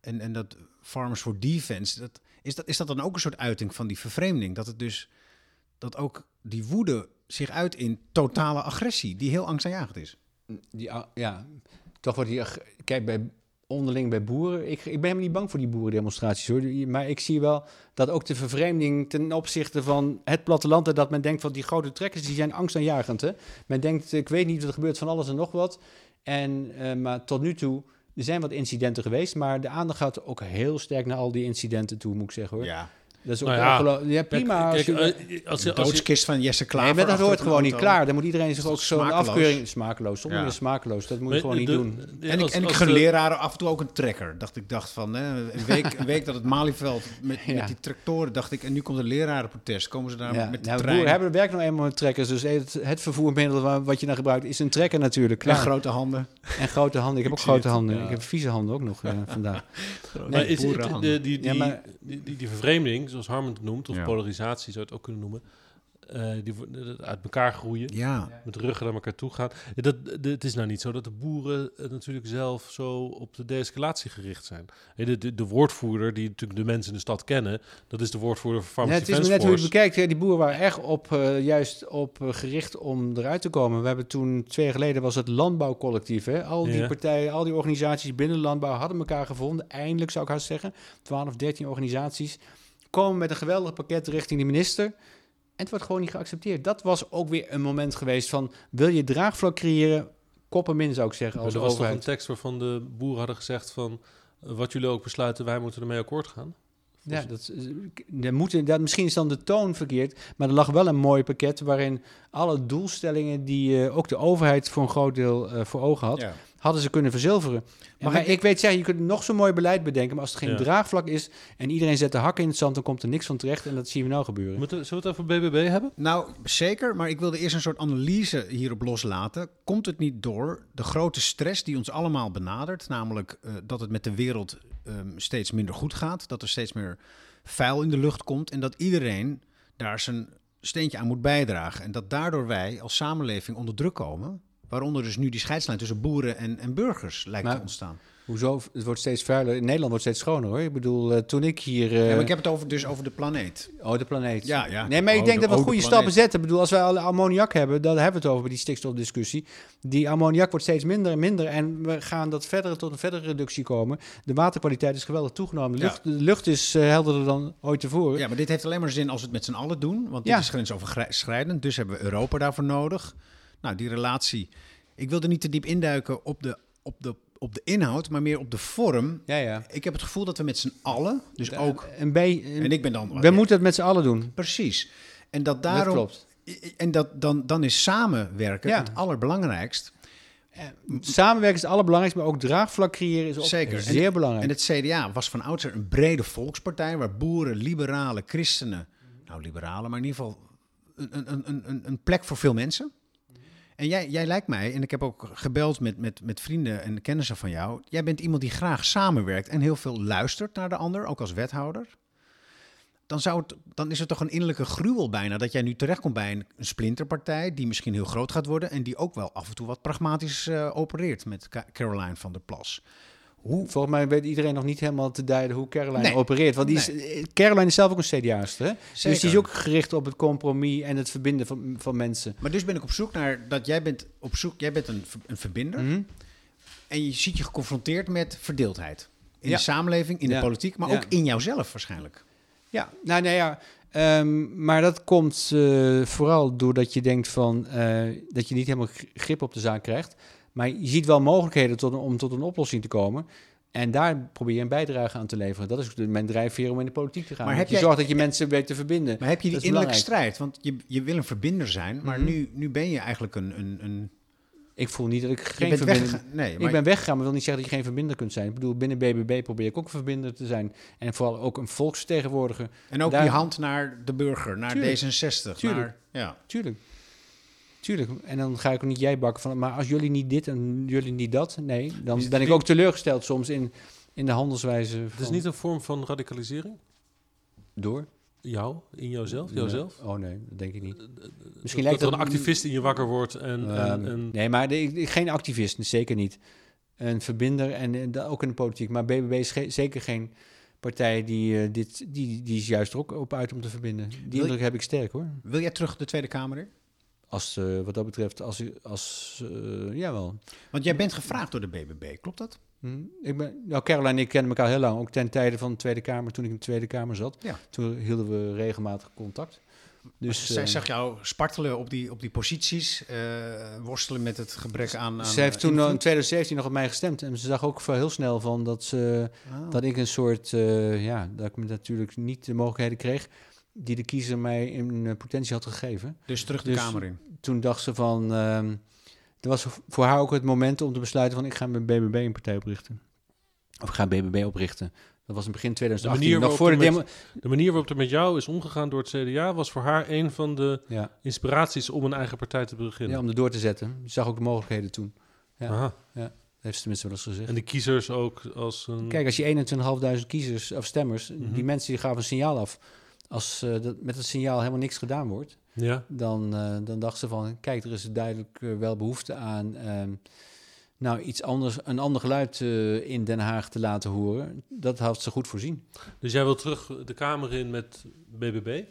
En, en dat Farmers for Defense, dat, is, dat, is dat dan ook een soort uiting van die vervreemding? Dat het dus, dat ook die woede zich uit in totale agressie, die heel angstaanjagend is. Die, ah, ja, toch wordt die... Kijk, bij, onderling bij boeren... Ik, ik ben helemaal niet bang voor die boerendemonstraties, hoor. Maar ik zie wel dat ook de vervreemding ten opzichte van het platteland... dat men denkt van die grote trekkers, die zijn angstaanjagend, hè. Men denkt, ik weet niet, er gebeurt van alles en nog wat. En, eh, maar tot nu toe... Er zijn wat incidenten geweest, maar de aandacht gaat ook heel sterk naar al die incidenten toe, moet ik zeggen hoor. Ja, Dat is ook Nou ja, ongelooflijk. Ja, prima. Kijk, als je- eh, als, de je, als, je, doodskist van Jesse Klaver. nee, maar dat hoort gewoon niet klaar. Dan moet iedereen zich ook zo'n afkeuring... Smakeloos, sommige Ja. is smakeloos. Dat moet je gewoon niet de- doen. de- En ik, als- en ik als gun de- leraren af en toe ook een trekker. Dacht ik dacht van, hè, een, week, een week dat het Malieveld met, Ja. met die tractoren, dacht ik, en nu komt een lerarenprotest. Komen ze daar Ja, met de nou, trein hebben werk nou eenmaal met trekkers. Dus het, het vervoermiddel wa- wat je dan gebruikt is een trekker natuurlijk. en Klaar. grote handen. En grote handen. Ik heb ook grote handen. Ik heb vieze handen ook nog eh, vandaag. Maar is, de, die, die, die, die, vervreemding, zoals Harmen het noemt, of polarisatie zou je het ook kunnen noemen, eh, die uit elkaar groeien, Ja, met ruggen naar elkaar toe gaan. Dat, de- het is nou niet zo dat de boeren eh, natuurlijk zelf zo op de de-escalatie gericht zijn. De, de, de woordvoerder, die natuurlijk de mensen in de stad kennen, dat is de woordvoerder van Ja, Farmers het is net hoe je het bekijkt. Die boeren waren echt op, eh, juist op gericht om eruit te komen. We hebben toen, twee jaar geleden, was het landbouwcollectief. Hè? Al die Ja. partijen, al die organisaties binnen de landbouw hadden elkaar gevonden. Eindelijk zou ik haast zeggen. 12, 13 organisaties komen met een geweldig pakket richting de minister. En het wordt gewoon niet geaccepteerd. Dat was ook weer een moment geweest van... wil je draagvlak creëren? Koppen min zou ik zeggen als er was toch een overheid. tekst waarvan de boeren hadden gezegd van, eh, wat jullie ook besluiten, wij moeten ermee akkoord gaan. Ja, dat, is- er moeten, dat, misschien is dan de toon verkeerd, maar er lag wel een mooi pakket waarin alle doelstellingen die eh, ook de overheid voor een groot deel eh, voor ogen had, ja. Hadden ze kunnen verzilveren. Maar ik- ik weet zeggen, je kunt nog zo'n mooi beleid bedenken, maar als er geen Ja. draagvlak is en iedereen zet de hakken in het zand, dan komt er niks van terecht en dat zien we nou gebeuren. Moeten, zullen we het over BBB hebben? Nou, zeker, maar ik wilde eerst een soort analyse hierop loslaten. Komt het niet door de grote stress die ons allemaal benadert, namelijk eh, dat het met de wereld ehm, steeds minder goed gaat, dat er steeds meer vuil in de lucht komt en dat iedereen daar zijn steentje aan moet bijdragen en dat daardoor wij als samenleving onder druk komen Waaronder dus nu die scheidslijn tussen boeren en, en burgers lijkt Maar- te ontstaan. Hoezo? Het wordt steeds vuiler. In Nederland wordt steeds schoner hoor. Ik bedoel, eh, toen ik hier... eh, ja, maar ik heb het over, dus over de planeet. Oh, de planeet. Ja, ja. Nee, maar ik Oh, denk de- dat we oh, de goede stappen zetten. Ik bedoel, als wij alle ammoniak hebben, dan hebben we het over bij die stikstofdiscussie. Die ammoniak wordt steeds minder en minder. En we gaan dat verder tot een verdere reductie komen. De waterkwaliteit is geweldig toegenomen. De Ja. lucht, de lucht is eh, helderder dan ooit tevoren. Ja, maar dit heeft alleen maar zin als we het met z'n allen doen. Want dit Ja. is grensoverschrijdend. Dus hebben we Europa daarvoor nodig. Nou, die relatie. Ik wilde niet te diep induiken op de, op de, op de inhoud, maar meer op de vorm. Ja, ja. Ik heb het gevoel dat we met z'n allen, dus ook. Een beetje... En ik ben dan. we moeten het met z'n allen doen. Precies. En dat Dat daarom. klopt. En dat, dan, dan is samenwerken Ja. het allerbelangrijkst. Samenwerken is het allerbelangrijkste, maar ook draagvlak creëren is ook Zeker. zeer belangrijk. En het CDA was van oudsher een brede volkspartij waar boeren, liberalen, christenen, nou liberalen, maar in ieder geval een, een, een, een, een plek voor veel mensen. En jij, jij lijkt mij, en ik heb ook gebeld met, met, met vrienden en kennissen van jou, jij bent iemand die graag samenwerkt en heel veel luistert naar de ander, ook als wethouder. Dan, zou het, dan is het toch een innerlijke gruwel bijna dat jij nu terechtkomt bij een, splinterpartij die misschien heel groot gaat worden en die ook wel af en toe wat pragmatisch eh, opereert met Ca- Caroline van der Plas. Hoe, Volgens mij weet iedereen nog niet helemaal te duiden hoe Caroline Nee. opereert. Want die is, eh, Caroline is zelf ook een CDA'ster. Dus die is ook gericht op het compromis en het verbinden van, van mensen. Maar dus ben ik op zoek naar dat jij bent op zoek, jij bent een, een verbinder Mhm. en je ziet je geconfronteerd met verdeeldheid in Ja. de samenleving, in Ja. de politiek, maar Ja. ook in jouzelf waarschijnlijk. Ja, nou, nou ja. ehm, maar dat komt eh, vooral doordat je denkt van eh, dat je niet helemaal gri- grip op de zaak krijgt. Maar je ziet wel mogelijkheden tot een, om tot een oplossing te komen. En daar probeer je een bijdrage aan te leveren. Dat is mijn drijfveer om in de politiek te gaan. Maar heb je jij- zorgt dat je mensen weet te verbinden. Maar heb je die innerlijke strijd? Want je, je wil een verbinder zijn, maar Mhm. nu, nu ben je eigenlijk een... een, een Ik voel niet dat ik geen verbinder... Nee, maar Ik ben weggegaan, maar wil niet zeggen dat je geen verbinder kunt zijn. Ik bedoel, binnen BBB probeer ik ook een verbinder te zijn. En vooral ook een volksvertegenwoordiger. en ook daar- die hand naar de burger, naar Tuurlijk. D66. Tuurlijk. Naar, ja. Tuurlijk. Tuurlijk. En dan ga ik ook niet jij bakken van... Maar als jullie niet dit en jullie niet dat... Nee, dan ben ik ook teleurgesteld soms in, in de handelswijze Het is van- niet een vorm van radicalisering? Door? Jou, in jouzelf, jouzelf? Nee. Oh nee, dat denk ik niet. Misschien Misschien lijkt dat er een activist in je wakker wordt en, en, Ehm, en Nee, maar de- ik- geen activist, zeker niet. Een verbinder en, ook in de politiek. Maar BBB is ge- zeker geen partij die, eh, dit, die, die is juist er ook op uit om te verbinden. Die indruk heb ik sterk hoor. Wil jij terug de Tweede Kamer in? Als, eh, wat dat betreft, als, als uh, jawel. Want jij bent gevraagd door de BBB, klopt dat? Hm, Ik ben, nou, Caroline en ik kennen elkaar heel lang. Ook ten tijde van de Tweede Kamer, toen ik in de Tweede Kamer zat. Ja. Toen hielden we regelmatig contact. Dus, zij eh, zag jou spartelen op die, op die posities, worstelen met het gebrek aan. aan ze heeft toen in invloed. 2017 nog op mij gestemd. En ze zag ook heel snel van dat, ze, Ah. dat ik een soort... ja, dat ik me natuurlijk niet de mogelijkheden kreeg... die de kiezer mij in eh, potentie had gegeven. Dus terug de Dus- Kamer in. Toen dacht ze van... ehm er was voor haar ook het moment om te besluiten van... ik ga met BBB een partij oprichten. Of ik ga BBB oprichten. Dat was in begin 2018. manier nog waarop voor de er de manier waarop er met jou is omgegaan door het CDA was voor haar een van de Ja, inspiraties om een eigen partij te beginnen. ja, om er door te zetten. Je zag ook de mogelijkheden toen. ja. Aha. Dat heeft ze tenminste wel eens gezegd. En de kiezers ook als een... Kijk, als je 21.500 kiezers of stemmers, Mhm. die mensen die gaven een signaal af. Als eh, dat, met het signaal helemaal niks gedaan wordt, ja. dan, eh, dan dachten ze van, kijk, er is duidelijk eh, wel behoefte aan ehm, nou, iets anders, een ander geluid eh, in Den Haag te laten horen. Dat had ze goed voorzien. Dus jij wil terug de Kamer in met BBB?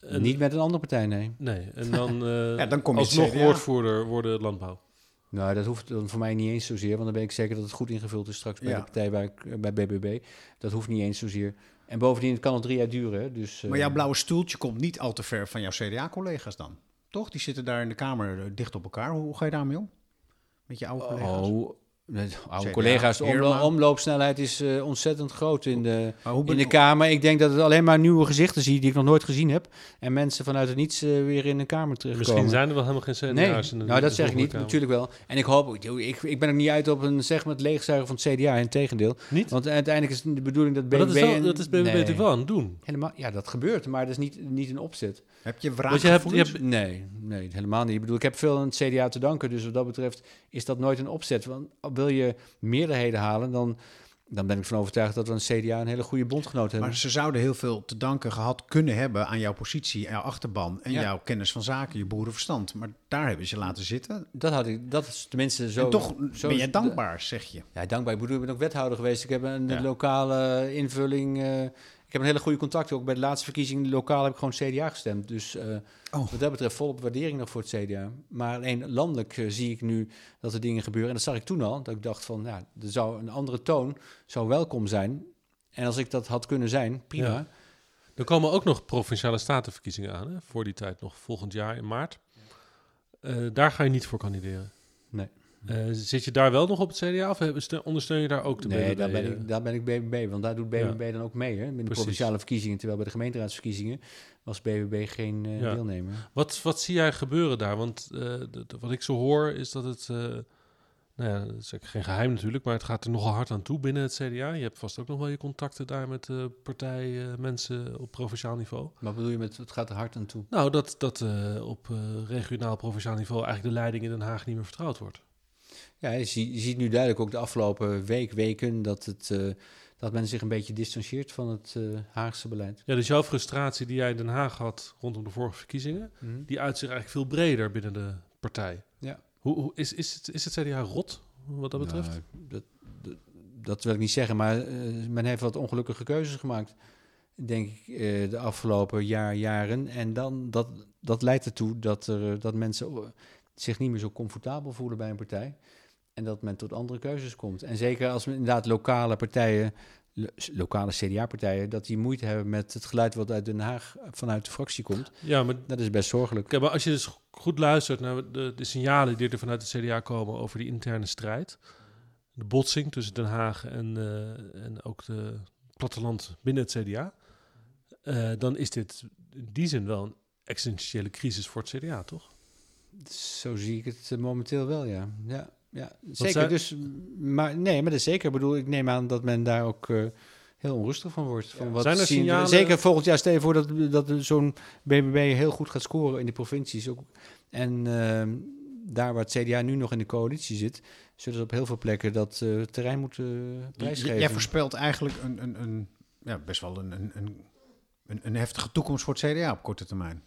En- Niet met een andere partij, nee. Nee, en dan, eh Ja, dan kom je alsnog CDA. woordvoerder worden landbouw. Nou, dat hoeft dan voor mij niet eens zozeer, want dan ben ik zeker dat het goed ingevuld is straks bij Ja. de partij waar ik, bij BBB. Dat hoeft niet eens zozeer. En bovendien, het kan al drie jaar duren, dus... eh, Maar jouw blauwe stoeltje komt niet al te ver van jouw CDA-collega's dan? Toch? Die zitten daar in de Kamer eh, dicht op elkaar. Hoe, hoe ga je daarmee om? Met je oude collega's? Oh, met oude CDA, collega's, de omlo- omloopsnelheid is eh, ontzettend groot in de, in de Kamer. Ik denk dat het alleen maar nieuwe gezichten zie die ik nog nooit gezien heb. En mensen vanuit het niets eh, weer in de Kamer terechtkomen. Misschien zijn er wel helemaal geen CDA's Nee, in de nou dat zeg ik niet, Kamer. natuurlijk wel. En ik hoop, ik, ik ben er niet uit op een segment leegzuigen van het CDA, in tegendeel. Niet? Want uiteindelijk is het de bedoeling dat BBB... Maar dat is, wel, en- dat is BBB Nee, natuurlijk wel aan het doen. Helemaal, ja, dat gebeurt, maar dat is niet, niet een opzet. Heb je Want je hebt, je hebt, Nee, nee, helemaal niet. Ik bedoel, ik heb veel aan het CDA te danken, dus wat dat betreft is dat nooit een opzet. Want wil je meerderheden halen, dan dan ben ik van overtuigd dat we een CDA een hele goede bondgenoot hebben. Maar ze zouden heel veel te danken gehad kunnen hebben aan jouw positie, jouw achterban en Ja. jouw kennis van zaken, je boerenverstand. Maar daar hebben ze je laten zitten. dat had ik, dat is tenminste zo. en toch zo ben jij de- dankbaar, zeg je. Ja, dankbaar. Ik bedoel, ik ben ook wethouder geweest. Ik heb een Ja. lokale invulling. eh, ik heb een hele goede contact. Ook bij de laatste verkiezingen lokaal heb ik gewoon CDA gestemd. Dus eh, Oh. wat dat betreft volop waardering nog voor het CDA. Maar alleen landelijk eh, zie ik nu dat er dingen gebeuren. En dat zag ik toen al. Dat ik dacht van, ja, er zou een andere toon zou welkom zijn. En als ik dat had kunnen zijn, prima. Ja. Er komen ook nog provinciale statenverkiezingen aan, hè? voor die tijd nog volgend jaar in maart. Eh, daar ga je niet voor kandideren. Nee. Eh, zit je daar wel nog op het CDA of ondersteun je daar ook de Nee, BBB, daar ben, eh? ik, daar ben ik BBB. Want daar doet BBB dan ook mee. Hè, in de Precies. provinciale verkiezingen. Terwijl bij de gemeenteraadsverkiezingen was BBB geen eh, Ja. deelnemer. Wat, wat zie jij gebeuren daar? Want wat ik zo hoor is dat het... nou ja, dat is geen geheim natuurlijk, maar het gaat er nogal hard aan toe binnen het CDA. Je hebt vast ook nog wel je contacten daar met partijmensen op provinciaal niveau. Wat bedoel je met het gaat er hard aan toe? Nou, dat, dat op regionaal provinciaal niveau eigenlijk de leiding in Den Haag niet meer vertrouwd wordt. Ja, je, zie- je ziet nu duidelijk ook de afgelopen week, weken dat, het, eh, dat men zich een beetje distancieert van het eh, Haagse beleid. Ja, dus jouw frustratie die jij in Den Haag had rondom de vorige verkiezingen, die uit zich eigenlijk veel breder binnen de partij. Ja. Hoe, hoe is, is, het, is het CDA rot, wat dat betreft? Nou, dat, dat, dat wil ik niet zeggen, maar eh, men heeft wat ongelukkige keuzes gemaakt, denk ik, de afgelopen jaar, jaren. En dan, dat, dat leidt ertoe dat, er, dat mensen zich niet meer zo comfortabel voelen bij een partij. En dat men tot andere keuzes komt. En zeker als men inderdaad lokale partijen, lo- lokale CDA-partijen, dat die moeite hebben met het geluid wat uit Den Haag vanuit de fractie komt. ja, maar, Dat is best zorgelijk. kijk, maar als je dus goed luistert naar de, de signalen die er vanuit het CDA komen over die interne strijd, de botsing tussen Den Haag en, eh, en ook de platteland binnen het CDA, eh, dan is dit in die zin wel een existentiële crisis voor het CDA, toch? Zo zie ik het eh, momenteel wel, ja. ja, ja. Zeker. Dus, maar nee, maar dat is zeker. Ik bedoel, ik neem aan dat men daar ook eh, heel onrustig van wordt. Van wat Zijn er zien signalen- Zeker volgend jaar, stel je voor dat, dat zo'n BBB heel goed gaat scoren in de provincies. Ook. En ehm, daar waar het CDA nu nog in de coalitie zit, zullen ze op heel veel plekken dat eh, terrein moeten J- prijsgeven. Jij voorspelt eigenlijk een, een, een, ja, best wel een, een, een, een, een heftige toekomst voor het CDA op korte termijn.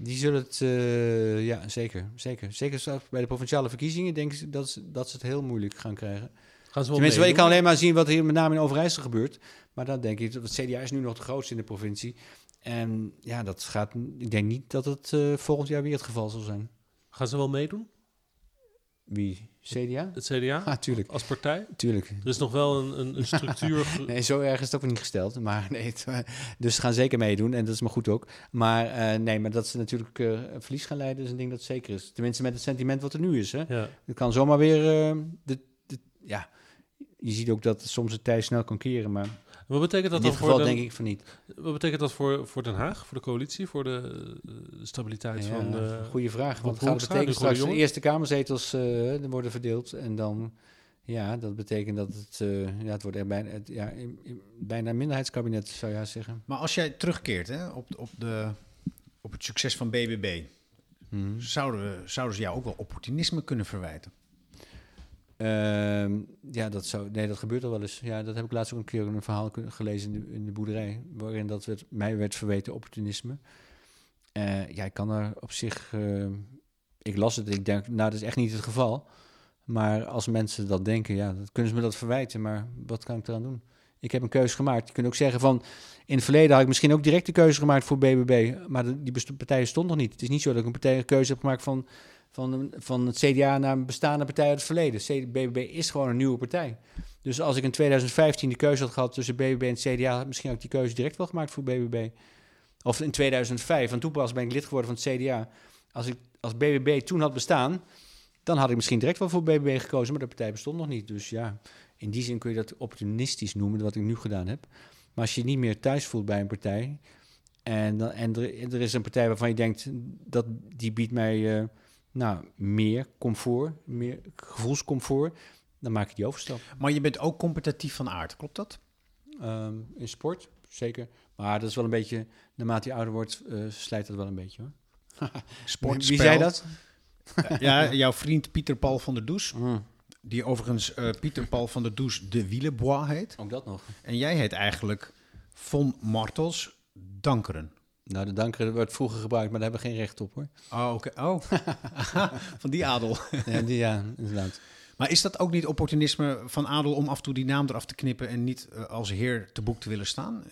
Die zullen het, eh, ja, zeker, zeker. Zeker zelfs bij de provinciale verkiezingen denk ik dat ze, dat ze het heel moeilijk gaan krijgen. Gaan ze wel Tenminste, ik kan alleen maar zien wat hier met name in Overijssel gebeurt. Maar dan denk ik, dat het CDA is nu nog de grootste in de provincie. En ja, dat gaat, ik denk niet dat het eh, volgend jaar weer het geval zal zijn. Gaan ze wel meedoen, Wie? CDA? het CDA, tuurlijk. als partij? tuurlijk. Er is nog wel een, een, een structuur. Nee, zo erg is het ook niet gesteld. Maar nee, het, dus ze gaan zeker meedoen en dat is maar goed ook. Maar eh, nee, maar dat ze natuurlijk eh, verlies gaan leiden is een ding dat zeker is. Tenminste met het sentiment wat er nu is. Hè. Ja. Het kan zomaar weer, eh, de, de, ja, je ziet ook dat soms het tij snel kan keren. Maar Wat betekent dat in dit dan voor geval Den, denk ik van niet. Wat betekent dat voor, voor Den Haag, voor de coalitie, voor de, eh, stabiliteit Ja, van de... goede vraag. Want het gaat Hoekstra, betekenen de straks de? Eerste Kamerzetels eh, er worden verdeeld. En dan, ja, dat betekent dat het, eh, ja, het wordt echt bijna, het, ja, in- in- bijna een minderheidskabinet, zou je zeggen. Maar als jij terugkeert hè, op, op, de, op het succes van BBB, Mhm. zouden, we, zouden ze jou ook wel opportunisme kunnen verwijten? Ehm, ja, dat zou, nee, dat gebeurt al wel eens. Ja, dat heb ik laatst ook een keer een verhaal gelezen in de, boerderij, waarin dat werd, mij werd verweten opportunisme. Eh, ja, ik kan er op zich, eh, ik las het, ik denk, nou, dat is echt niet het geval. Maar als mensen dat denken, ja, dan kunnen ze me dat verwijten, maar wat kan ik eraan doen? Ik heb een keuze gemaakt. Je kunt ook zeggen van, in het verleden had ik misschien ook direct de keuze gemaakt voor BBB, maar die best- partij stond nog niet. Het is niet zo dat ik een partij een keuze heb gemaakt van van, van het CDA naar een bestaande partij uit het verleden. BBB is gewoon een nieuwe partij. Dus als ik in 2015 de keuze had gehad tussen BBB en het CDA, misschien had ik die keuze direct wel gemaakt voor BBB. Of in 2005, want toen pas ben ik lid geworden van het CDA. Als, ik, als BBB toen had bestaan, dan had ik misschien direct wel voor BBB gekozen, maar de partij bestond nog niet. Dus ja, in die zin kun je dat opportunistisch noemen, wat ik nu gedaan heb. Maar als je je niet meer thuis voelt bij een partij, en, dan, en er, er is een partij waarvan je denkt, dat, die biedt mij... eh, nou, meer comfort, meer gevoelscomfort, dan maak ik die overstap. Maar je bent ook competitief van aard, klopt dat? Ehm, in sport, zeker. Maar dat is wel een beetje, naarmate je ouder wordt, eh, slijt dat wel een beetje hoor. Sport, Wie zei dat? ja, jouw vriend Pieter Paul van der Does. Mm. die overigens eh, Pieter Paul van der Does de Wielebois heet. Ook dat nog. En jij heet eigenlijk Von Martels Dankeren. Nou, de danker wordt vroeger gebruikt, maar daar hebben we geen recht op hoor. Oh, oké. Oh, van die adel. Ja, die, ja inderdaad. Maar is dat ook niet opportunisme van adel om af en toe die naam eraf te knippen en niet eh, als heer te boek te willen staan?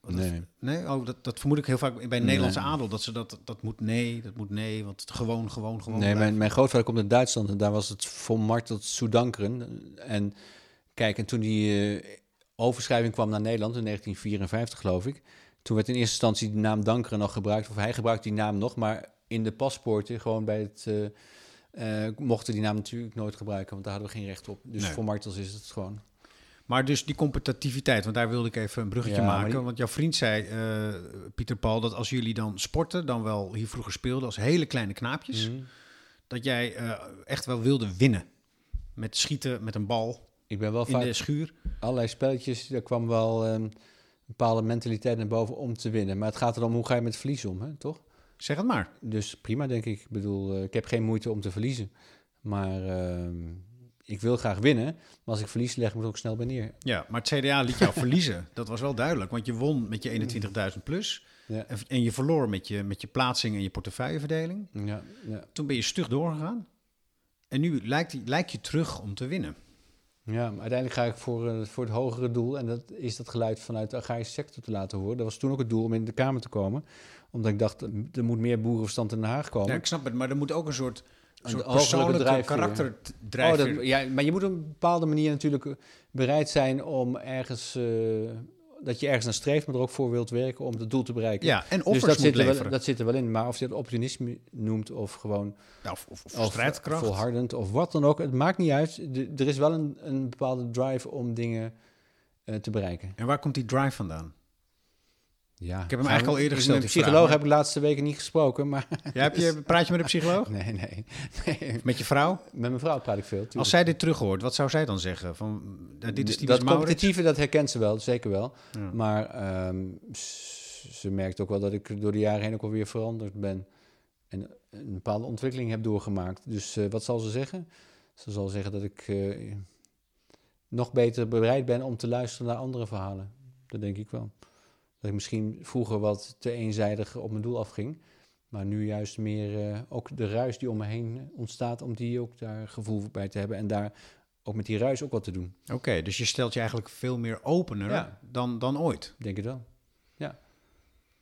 Dat- Nee. nee? Oh, dat, dat vermoed ik heel vaak bij Nederlandse Nee. adel. Dat ze dat, dat moet nee, dat moet nee, want het gewoon, gewoon, gewoon. Nee, mijn, mijn grootvader komt uit Duitsland en daar was het von Mart tot Soedankeren. En kijk, en toen die eh, overschrijving kwam naar Nederland in 1954, geloof ik. Toen werd in eerste instantie de naam Dankeren nog gebruikt. Of hij gebruikte die naam nog, maar in de paspoorten, gewoon bij het. eh, eh, mochten die naam natuurlijk nooit gebruiken, want daar hadden we geen recht op. Dus Nee. voor Martels is het gewoon. Maar dus die competitiviteit, want daar wilde ik even een bruggetje Ja, maken. die- Want jouw vriend zei, eh, Pieter Paul, dat als jullie dan sporten, dan wel hier vroeger speelden als hele kleine knaapjes, Mhm. dat jij echt wel wilde winnen. Met schieten met een bal Ik ben wel in vaak de schuur. allerlei spelletjes, daar kwam wel eh, een bepaalde mentaliteit naar boven om te winnen. Maar het gaat erom hoe ga je met verlies om, hè, toch? Zeg het maar. Dus prima, denk ik. Ik bedoel, eh, ik heb geen moeite om te verliezen. Maar ehm, ik wil graag winnen. Maar als ik verlies, leg ik me ook snel bij neer. Ja, maar het CDA liet jou verliezen. Dat was wel duidelijk, want je won met je 21.000 plus. Ja. En je verloor met je, met je plaatsing en je portefeuilleverdeling. Ja, ja. Toen ben je stug doorgegaan. En nu lijkt, lijkt je terug om te winnen. Ja maar uiteindelijk ga ik voor, eh, voor het hogere doel. En dat is dat geluid vanuit de agrarische sector te laten horen. Dat was toen ook het doel om in de Kamer te komen. Omdat ik dacht, er moet meer boerenverstand in Den Haag komen. Ja, ik snap het, maar er moet ook een soort, Een soort persoonlijke drijfveer. karakterdrijf. Oh, dat, ja, maar je moet op een bepaalde manier natuurlijk bereid zijn om ergens... eh, dat je ergens naar streeft, maar er ook voor wilt werken om het doel te bereiken. ja, en dus dat moet zit, er wel, dat zit er wel in. Maar of je het opportunisme noemt of gewoon Ja, of, of, of of strijdkracht. volhardend of wat dan ook. Het maakt niet uit. De- er is wel een, een bepaalde drive om dingen eh, te bereiken. En waar komt die drive vandaan? Ja, Ik heb hem eigenlijk al eerder gesteld, Met die psycholoog vraag, heb ik de laatste weken niet gesproken, maar Ja, heb je, praat je met een psycholoog? nee, nee, nee. Met je vrouw? Met mijn vrouw praat ik veel. tuurlijk. Als zij dit terug hoort, wat zou zij dan zeggen? Van, nou, dit is dat competitieve, dat herkent ze wel, zeker wel. Ja. Maar ehm, ze merkt ook wel dat ik door de jaren heen ook alweer veranderd ben. En een bepaalde ontwikkeling heb doorgemaakt. Dus eh, wat zal ze zeggen? Ze zal zeggen dat ik eh, nog beter bereid ben om te luisteren naar andere verhalen. Dat denk ik wel. Dat ik misschien vroeger wat te eenzijdig op mijn doel afging. Maar nu juist meer eh, ook de ruis die om me heen ontstaat, om die ook daar gevoel bij te hebben. En daar ook met die ruis ook wat te doen. Oké, dus je stelt je eigenlijk veel meer opener Ja. dan, dan ooit. Denk het wel. Ja,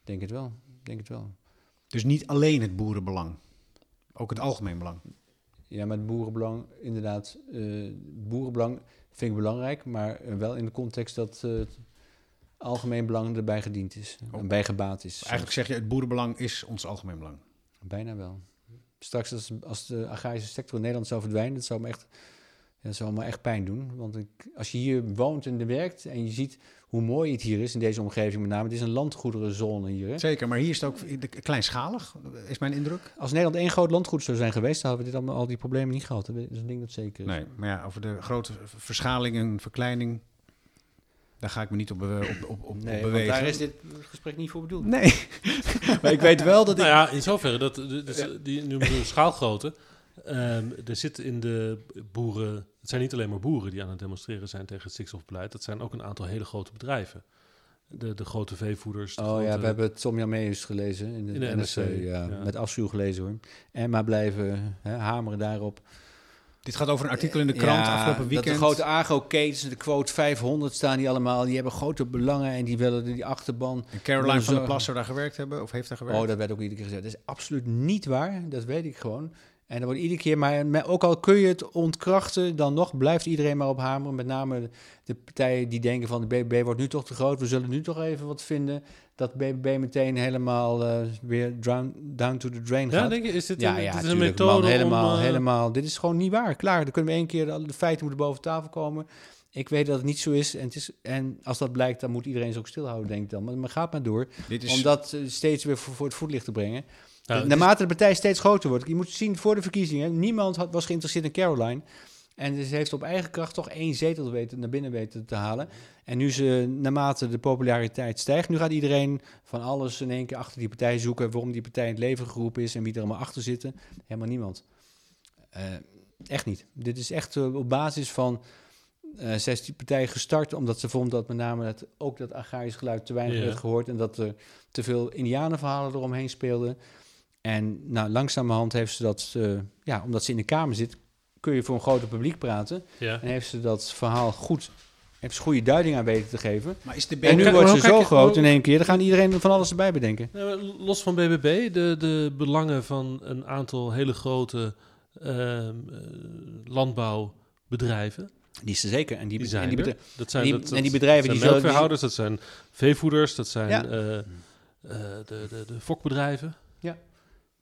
denk het wel. Denk het wel. Dus niet alleen het boerenbelang, ook het algemeen belang. Ja, maar het boerenbelang, inderdaad, eh boerenbelang vind ik belangrijk, maar wel in de context dat het algemeen belang erbij gediend is. Oh. En bij gebaat is. Eigenlijk zeg je, het boerenbelang is ons algemeen belang. Bijna wel. Straks als, als de agrarische sector in Nederland zou verdwijnen, dat zou me echt, dat zou me echt pijn doen. Want ik, als je hier woont en werkt en je ziet hoe mooi het hier is in deze omgeving met name. Het is een landgoederenzone hier. Hè? Zeker, maar hier is het ook kleinschalig, is mijn indruk. Als Nederland één groot landgoed zou zijn geweest, dan hadden we dit allemaal, al die problemen niet gehad. Dat is een ding dat zeker is. Nee, maar ja, over de grote verschaling en verkleining, daar ga ik me niet op, be- op, op, op, op Nee, want bewegen. daar is dit gesprek niet voor bedoeld. Nee, maar ik weet wel dat ik... Nou ja, in zoverre, dat, dus, die noemen we schaalgrootte. Ehm, er zit in de boeren, het zijn niet alleen maar boeren die aan het demonstreren zijn tegen het stikstofbeleid, dat zijn ook een aantal hele grote bedrijven. De, de grote veevoeders. de Oh grote- ja, we hebben Tom Jameus gelezen in de, In de NRC. NRC, ja, ja. Met afschuw gelezen hoor. En maar blijven hè, hameren daarop. Dit gaat over een artikel in de krant Ja, afgelopen weekend. Dat de grote agro-ketens, de quote 500 staan die allemaal. Die hebben grote belangen en die willen die achterban. En Caroline van der Plas zou daar gewerkt hebben, of heeft daar gewerkt? Oh, dat werd ook iedere keer gezegd. Dat is absoluut niet waar. Dat weet ik gewoon. En dan wordt iedere keer, maar ook al kun je het ontkrachten, dan nog blijft iedereen maar op hameren. Met name de partijen die denken van de BBB wordt nu toch te groot. We zullen nu toch even wat vinden. Dat BBB meteen helemaal eh, weer drown- down to the drain Ja, gaat. denk je, is dit, ja, een, ja, dit is een methode man, helemaal, om... eh, helemaal. Dit is gewoon niet waar. Klaar, dan kunnen we één keer, de, de feiten moeten boven tafel komen. Ik weet dat het niet zo is. En, het is, en als dat blijkt, dan moet iedereen zich ook stilhouden, denk ik dan. Maar, maar gaat maar door. Dit is, Om dat eh, steeds weer voor, voor het voetlicht te brengen. Naarmate de partij steeds groter wordt. Je moet zien, voor de verkiezingen, niemand had, was geïnteresseerd in Caroline. En ze heeft op eigen kracht toch één zetel weten, naar binnen weten te halen. En nu ze, naarmate de populariteit stijgt, nu gaat iedereen van alles in één keer achter die partij zoeken. Waarom die partij in het leven geroepen is en wie er allemaal achter zitten. Helemaal niemand. Eh, Echt niet. Dit is echt eh, op basis van eh 16 partijen gestart, omdat ze vonden dat met name ook dat agrarisch geluid te weinig Ja. werd gehoord en dat er te veel indianenverhalen eromheen speelden. En nou, langzamerhand heeft ze dat, eh, ja, omdat ze in de Kamer zit, kun je voor een groter publiek praten. Ja. En heeft ze dat verhaal goed, heeft ze goede duiding aan weten te geven. Maar is de En nu wordt ze zo groot in één keer, dan gaan iedereen van alles erbij bedenken. Los van BBB, de, de belangen van een aantal hele grote ehm, eh, landbouwbedrijven. Die is er zeker. En die, Die en zijn die er. bedrijven- Dat zijn, en die- dat, en die dat bedrijven zijn die die- melkveehouders, dat zijn veevoeders, dat zijn Ja. eh, eh, de, de, de fokbedrijven.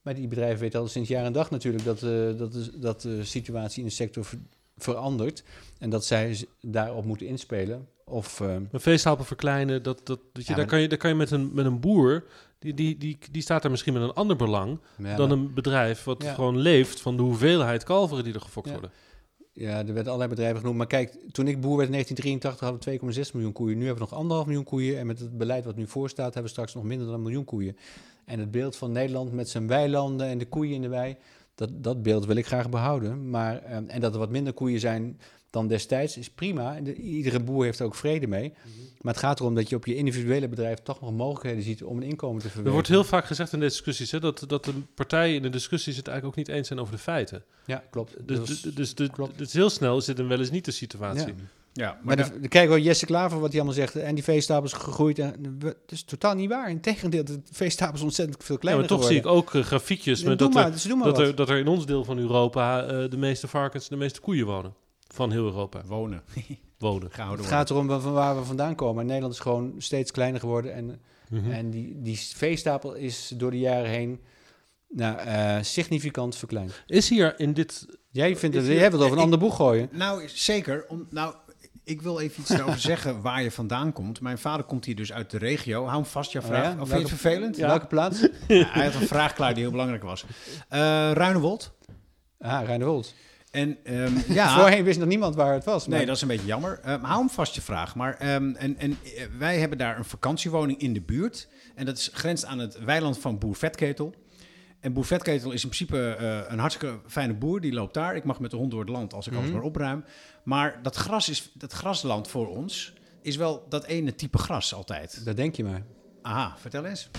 Maar die bedrijven weten al sinds jaar en dag natuurlijk dat, eh, dat, de, dat de situatie in de sector ver- verandert. En dat zij daarop moeten inspelen. Of, eh, Een veestapel verkleinen, dat, dat, dat je, Ja, daar, kan je, daar kan je met een, met een boer, die, die, die, die staat daar misschien met een ander belang ja, dan maar- een bedrijf wat Ja. gewoon leeft van de hoeveelheid kalveren die er gefokt worden. ja, er werden allerlei bedrijven genoemd. Maar kijk, toen ik boer werd in 1983 hadden we 2,6 miljoen koeien. Nu hebben we nog anderhalf miljoen koeien. En met het beleid wat nu voorstaat hebben we straks nog minder dan een miljoen koeien. En het beeld van Nederland met zijn weilanden en de koeien in de wei, dat, dat beeld wil ik graag behouden. Maar, eh, en dat er wat minder koeien zijn dan destijds is prima. De- iedere boer heeft er ook vrede mee. Maar het gaat erom dat je op je individuele bedrijf toch nog mogelijkheden ziet om een inkomen te verwerven. Er wordt heel vaak gezegd in deze discussies hè, dat, dat de partijen in de discussies het eigenlijk ook niet eens zijn over de feiten. Ja, klopt. Dus, dus, dus, de- klopt. dus heel snel is dit een wel eens niet de situatie. Ja. Ja, maar Maar da- de, kijk wel Jesse Klaver wat hij allemaal zegt. En die veestapels gegroeid. En, is totaal niet waar. Integendeel, de veestapels ontzettend veel Ja, kleiner maar toch zie ik ook eh, grafiekjes Ja, met dat, maar, er, dus dat, er, dat er in ons deel van Europa eh, de meeste varkens en de meeste koeien wonen. Van heel Europa wonen, wonen. gehouden Het gaat erom van waar we vandaan komen. En Nederland is gewoon steeds kleiner geworden. En, Mhm. en die, die veestapel is door de jaren heen nou, eh, significant verkleind. Is hier in dit... Jij, vindt het, jij wilt over een ik- ander boeg gooien. Nou, zeker. Om, nou, ik wil even iets erover zeggen waar je vandaan komt. Mijn vader komt hier dus uit de regio. Hou hem vast, jouw Oh vraag. ja? Of vind je het vervelend? Welke plaats? Ja, hij had een vraag klaar die heel belangrijk was. Eh Ruinewold. Ah, Rijnwold. En ehm, ja, Voorheen wist nog niemand waar het was. nee, dat is een beetje jammer. Ehm, hou hem vast, je vraag. Maar, ehm, en, en eh, wij hebben daar een vakantiewoning in de buurt. En dat is grenst aan het weiland van Boer Vetketel. En Boer Vetketel is in principe eh, een hartstikke fijne boer. Die loopt daar. Ik mag met de hond door het land als ik alles Mhm. maar opruim. Maar dat gras is, dat grasland voor ons is wel dat ene type gras altijd. Dat denk je maar. Aha, vertel eens.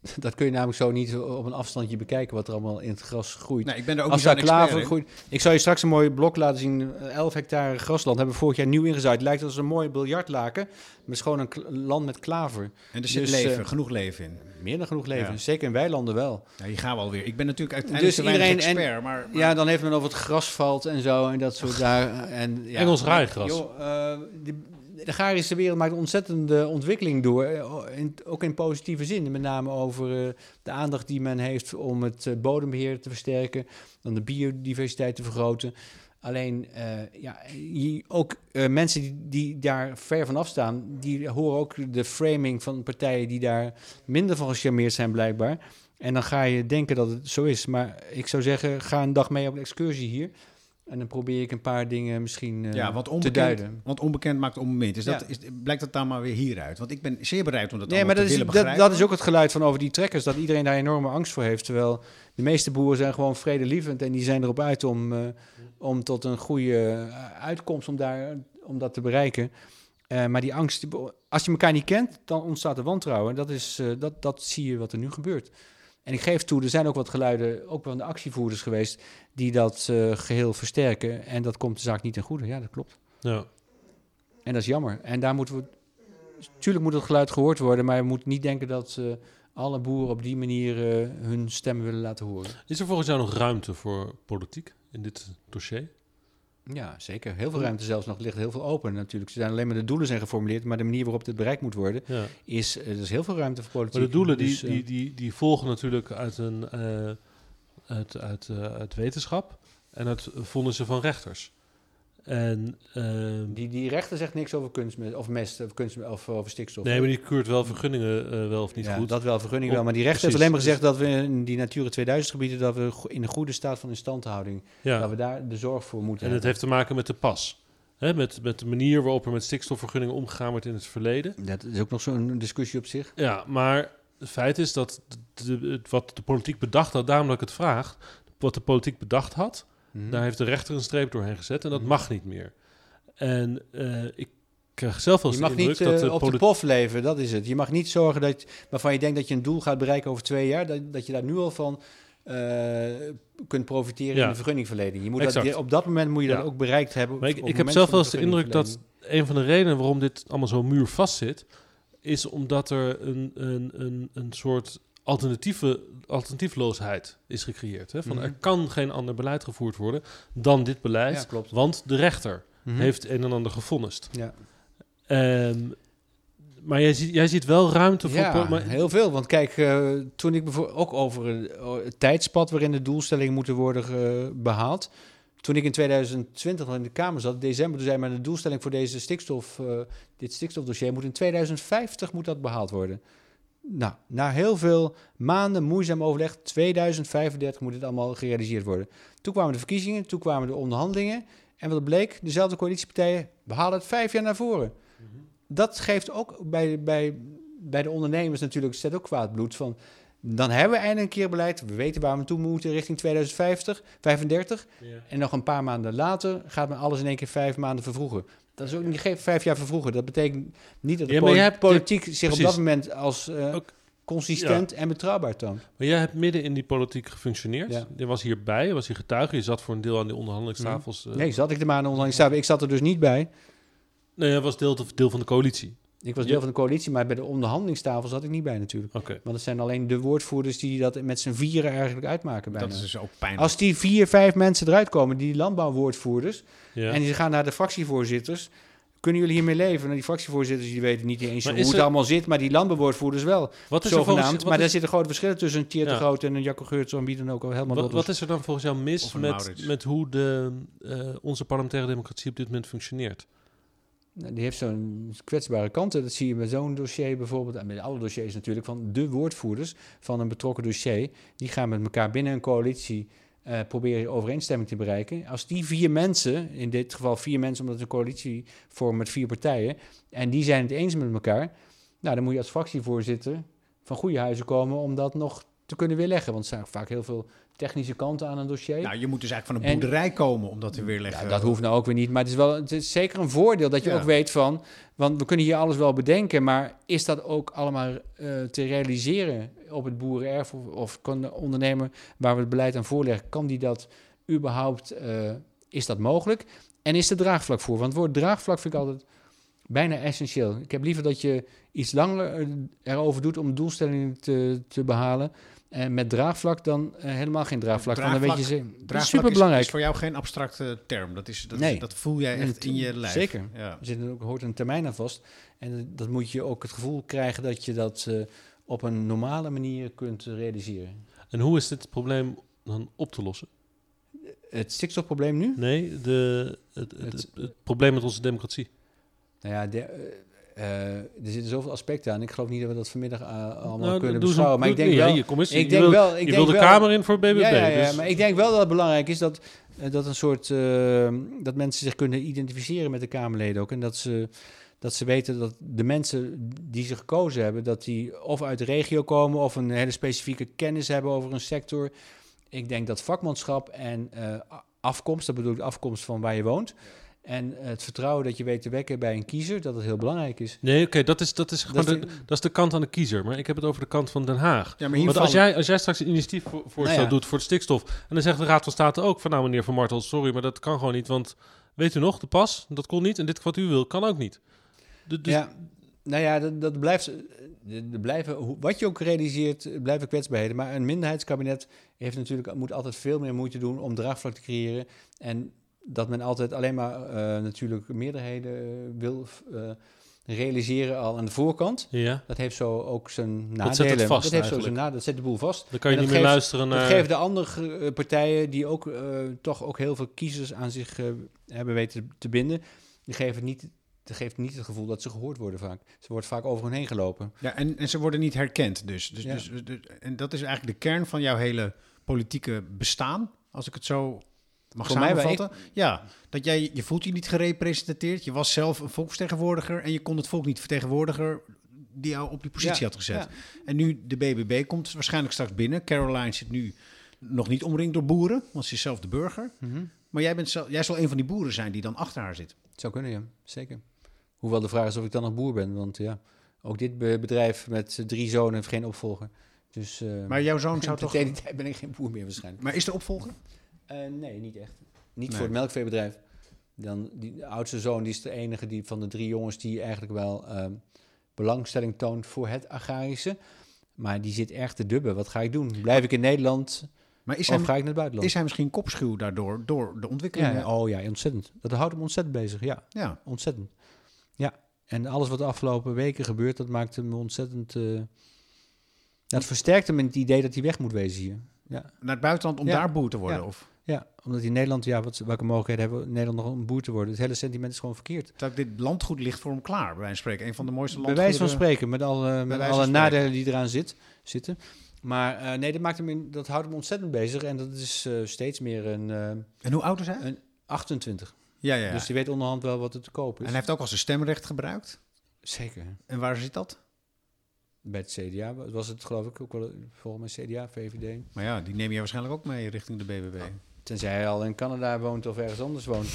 Dat kun je namelijk zo niet op een afstandje bekijken wat er allemaal in het gras groeit. Nee, ik ben er ook Als niet in. groeit. Ik zal je straks een mooi blok laten zien. eh, 11 hectare grasland hebben we vorig jaar nieuw ingezaaid. Het lijkt als een mooi biljartlaken. Maar het is gewoon een land met klaver. En er zit Dus, leven, eh, genoeg leven in. Meer dan genoeg leven. Ja. Zeker in weilanden wel. Ja, hier gaan we alweer. Ik ben natuurlijk uiteindelijk Dus te weinig iedereen en- expert, maar, maar Ja, dan heeft men over het gras valt en zo. En dat soort daar. En, ja. Engels raaigras. Joh, eh, de, de agrarische wereld maakt een ontzettende ontwikkeling door. eh, in- ook in positieve zin. Met name over eh, de aandacht die men heeft om het eh, bodembeheer te versterken. Om de biodiversiteit te vergroten. Alleen, ja, ook mensen die, die daar ver vanaf staan, die horen ook de framing van partijen die daar minder van gecharmeerd zijn blijkbaar. En dan ga je denken dat het zo is. Maar ik zou zeggen, ga een dag mee op een excursie hier. En dan probeer ik een paar dingen misschien eh, ja, want te duiden. want onbekend maakt onbemind. Is dat, is, blijkt dat dan maar weer hieruit? Want ik ben zeer bereid om dat Nee, maar dat te is, willen dat, begrijpen. dat is ook het geluid van over die trekkers. Dat iedereen daar enorme angst voor heeft. Terwijl de meeste boeren zijn gewoon vredelievend. En die zijn erop uit om, eh, om tot een goede eh, uitkomst om, daar, om dat te bereiken. Maar die angst, als je elkaar niet kent, dan ontstaat er wantrouwen. Dat, is, dat, dat zie je wat er nu gebeurt. En ik geef toe, er zijn ook wat geluiden, ook van de actievoerders geweest, die dat eh, geheel versterken. En dat komt de zaak niet ten goede. Ja, dat klopt. Ja. En dat is jammer. En daar moeten we. Tuurlijk moet het geluid gehoord worden, maar je moet niet denken dat eh, alle boeren op die manier eh, hun stem willen laten horen. Is er volgens jou nog ruimte voor politiek in dit dossier? Ja, zeker. Heel veel ruimte zelfs nog. Ligt heel veel open natuurlijk. Ze zijn alleen maar de doelen zijn geformuleerd, maar de manier waarop dit bereikt moet worden, Ja. is er is heel veel ruimte voor politiek. Maar de doelen die, Dus, eh, die, die, die volgen natuurlijk uit, een, eh, uit, uit, eh, uit wetenschap en uit vonnissen van rechters. En, ehm, die, die rechter zegt niks over kunstmest of mest of, kunstmest, of over stikstof. nee, maar die keurt wel vergunningen eh, wel of niet ja, goed. Dat wel, vergunning Op- wel. Maar die rechter precies. heeft alleen maar gezegd dat we in die Natura 2000 gebieden, dat we in een goede staat van instandhouding, dat ja. we daar de zorg voor moeten En het hebben. heeft te maken met de pas. Hè, met, met de manier waarop er met stikstofvergunningen omgegaan wordt in het verleden. Dat is ook nog zo'n discussie op zich. Ja, maar het feit is dat de, de- het- wat de politiek bedacht had, daarom dat ik het vraag, wat de politiek bedacht had, Mhm. Daar heeft de rechter een streep doorheen gezet en dat mag niet meer. En eh, ik krijg zelf wel Je eens mag de indruk niet dat eh, de op de pof leven, dat is het. Je mag niet zorgen dat, waarvan je denkt dat je een doel gaat bereiken over twee jaar, dat, dat je daar nu al van eh, kunt profiteren Ja. in de vergunningverlening. Je moet dat, Exact. op dat moment moet je Ja. dat ook bereikt hebben. Maar ik, ik heb zelf wel eens de indruk dat een van de redenen waarom dit allemaal zo muurvast zit, is omdat er een, een, een, een soort alternatieve, alternatiefloosheid is gecreëerd. Hè? Van Mhm. er kan geen ander beleid gevoerd worden dan dit beleid, Ja, klopt. want de rechter Mhm. heeft een en ander gevonnist. Ja. Ehm, maar jij ziet, jij ziet wel ruimte voor... Ja, maar, heel veel. Want kijk, eh, toen ik bijvoorbeeld ook over een- het tijdspad waarin de doelstellingen moeten worden eh, behaald. Toen ik in 2020 nog in de Kamer zat, december, toen zei men de doelstelling voor deze stikstof, eh, dit stikstofdossier moet in 2050 moet dat behaald worden. Nou, na heel veel maanden moeizaam overleg, 2035 moet dit allemaal gerealiseerd worden. Toen kwamen de verkiezingen, toen kwamen de onderhandelingen. En wat bleek, dezelfde coalitiepartijen behalen het vijf jaar naar voren. Dat geeft ook bij, bij, bij de ondernemers natuurlijk, zet ook kwaad bloed van... Dan hebben we eindelijk een keer beleid. We weten waar we toe moeten richting 2050, 35. Ja. En nog een paar maanden later gaat men alles in één keer vijf maanden vervroegen. Dat is ook niet vijf jaar vervroegen. Dat betekent niet dat de Ja, maar poli- je hebt- politiek zich op dat moment als eh, Ook- consistent en betrouwbaar toont. Maar jij hebt midden in die politiek gefunctioneerd. Ja. Je was hierbij, je was hier getuige. Je zat voor een deel aan die onderhandelingstafels. eh. Nee, zat ik er maar aan de onderhandelingstafel. Ik zat er dus niet bij. Nee, je was deel, deel van de coalitie. Ik was Ja. deel van de coalitie, maar bij de onderhandelingstafel zat ik niet bij natuurlijk. Oké. Want het zijn alleen de woordvoerders die dat met z'n vieren eigenlijk uitmaken bijna. Dat is dus ook pijnlijk. Als die vier, vijf mensen eruit komen, die landbouwwoordvoerders, Ja. en die gaan naar de fractievoorzitters, kunnen jullie hiermee leven? Nou, die fractievoorzitters die weten niet eens Maar hoe het er- allemaal zit, maar die landbouwwoordvoerders wel, wat is er volgens, Maar is- daar zitten grote verschillen tussen een Tjeerd de Ja. Groot en een Jacco Geurts, en wie dan ook al helemaal Wat, wat is er dan volgens jou mis met, Maurits. met hoe de, eh, onze parlementaire democratie op dit moment functioneert? Nou, die heeft zo'n kwetsbare kanten. Dat zie je bij zo'n dossier bijvoorbeeld. En bij alle dossiers natuurlijk. Van de woordvoerders van een betrokken dossier. Die gaan met elkaar binnen een coalitie eh, proberen overeenstemming te bereiken. Als die vier mensen, in dit geval vier mensen, omdat een coalitie vormen met vier partijen. En die zijn het eens met elkaar. Nou, dan moet je als fractievoorzitter van goede huizen komen om dat nog te kunnen weerleggen. Want er zijn vaak heel veel technische kanten aan een dossier. Nou, je moet dus eigenlijk van En- een boerderij komen om dat te weerleggen. Ja, dat hoeft nou ook weer niet. Maar het is, wel, het is zeker een voordeel dat je Ja. ook weet van... Want we kunnen hier alles wel bedenken... maar is dat ook allemaal eh, te realiseren op het boerenerf... Of, of kan de ondernemer waar we het beleid aan voorleggen... kan die dat überhaupt... eh, is dat mogelijk? En is er draagvlak voor? Want het woord draagvlak vind ik altijd bijna essentieel. Ik heb liever dat je iets langer eh, erover doet... om doelstellingen te, te behalen... En met draagvlak dan eh, helemaal geen draagvlak. Want dan weet je, ze- Draagvlak super is, belangrijk. is voor jou geen abstracte term. Dat, is, dat, Nee. dat voel jij echt in je lijf. Zeker. Ja. Er zit ook, hoort een termijn aan vast. En eh, dat moet je ook het gevoel krijgen dat je dat eh, op een normale manier kunt eh, realiseren. En hoe is dit probleem dan op te lossen? Het stikstofprobleem nu? Nee, de, het, het, het, het probleem met onze democratie. Nou ja, de, eh, er zitten zoveel aspecten aan. Ik geloof niet dat we dat vanmiddag eh, allemaal Nou, kunnen beschouwen. Maar ik denk nee, wel... je, eens, ik je wil, wel, ik je denk wil de wel- Kamer in voor BBB. Ja, ja, ja, dus- maar ik denk wel dat het belangrijk is dat, eh, dat een soort dat mensen zich kunnen identificeren met de Kamerleden ook. En dat ze, dat ze weten dat de mensen die ze gekozen hebben, dat die of uit de regio komen of een hele specifieke kennis hebben over een sector. Ik denk dat vakmanschap en afkomst, dat bedoel ik afkomst van waar je woont. En het vertrouwen dat je weet te wekken bij een kiezer, dat het heel belangrijk is. Nee, oké, dat, is, dat, is gewoon Dat is de, de- dat is de kant aan de kiezer. Maar ik heb het over de kant van Den Haag. Ja, maar Want als jij, als jij straks een initiatiefvoorstel Nou ja. doet voor de stikstof... en dan zegt de Raad van State ook van... nou meneer Van Martel, sorry, maar dat kan gewoon niet. Want weet u nog, de pas, dat kon niet. En dit wat u wil, kan ook niet. Du- Dus, ja, nou ja, dat, dat blijft. Er blijven, hoe- wat je ook realiseert, er blijven kwetsbaarheden. Maar een minderheidskabinet heeft natuurlijk, moet altijd veel meer moeite doen om draagvlak te creëren. En dat men altijd alleen maar eh, natuurlijk meerderheden eh, wil eh, realiseren al aan de voorkant. ja, Dat heeft zo ook zijn nadelen. zet het vast dat heeft zo zijn nadelen. Dat zet de boel vast. dan kan je niet dat meer geeft- luisteren Dat naar... geven de andere partijen die ook eh, toch ook heel veel kiezers aan zich eh, hebben weten te binden. Die geven niet, dat geeft niet het gevoel dat ze gehoord worden vaak. Ze wordt vaak over hen heen gelopen. Ja, en, en ze worden niet herkend dus. dus, Ja. dus, dus- en dat is eigenlijk de kern van jouw hele politieke bestaan, als ik het zo mag Voor mij samenvatten. Ja, dat jij, je voelt je niet gerepresenteerd. Je was zelf een volksvertegenwoordiger en je kon het volk niet vertegenwoordigen die jou op die positie Ja, had gezet. ja. En nu de BBB komt waarschijnlijk straks binnen. Caroline zit nu nog niet omringd door boeren, want ze is zelf de burger. Mhm. Maar jij, bent zelf, jij zal een van die boeren zijn die dan achter haar zit. Het zou kunnen, ja. Zeker. Hoewel de vraag is of ik dan nog boer ben. Want ja, ook dit be- bedrijf met drie zonen heeft geen opvolger. Dus, eh, Maar jouw zoon zou toch... die tijd ben ik geen boer meer waarschijnlijk. Maar is er opvolger? Eh, nee, niet echt. Niet Nee. voor het melkveebedrijf. Dan, die de oudste zoon die is de enige die, van de drie jongens die eigenlijk wel ehm, belangstelling toont voor het agrarische. Maar die zit erg te dubben. Wat ga ik doen? Blijf ik in Nederland Maar is of hij, ga ik naar het buitenland? is hij misschien kopschuw daardoor, door de ontwikkeling? ja, oh ja, ontzettend. Dat houdt hem ontzettend bezig. Ja, ja. ontzettend. Ja, en alles wat de afgelopen weken gebeurt, dat maakt hem ontzettend... eh, dat versterkt hem in het idee dat hij weg moet wezen hier. Ja, Naar het buitenland om Ja. daar boer te worden? Ja. Of ja omdat in Nederland, ja, wat, welke mogelijkheden hebben we in Nederland nog om boer te worden? Het hele sentiment is gewoon verkeerd. dat dit landgoed ligt voor hem klaar, bij wijze van spreken. Een van de mooiste Bij landgoeden. wijze van spreken, met alle, met alle nadelen die eraan zit, zitten. Maar eh, nee, dat, maakt hem in, dat houdt hem ontzettend bezig. En dat is eh, steeds meer een eh, En hoe oud is hij? Een 28. Ja, ja, ja. Dus die weet onderhand wel wat er te koop En is. hij heeft ook al zijn stemrecht gebruikt. Zeker. En waar zit dat? Bij het CDA was het geloof ik ook wel volgens mij CDA, VVD. Maar ja, die neem je waarschijnlijk ook mee richting de BBB. Tenzij hij al in Canada woont of ergens anders woont.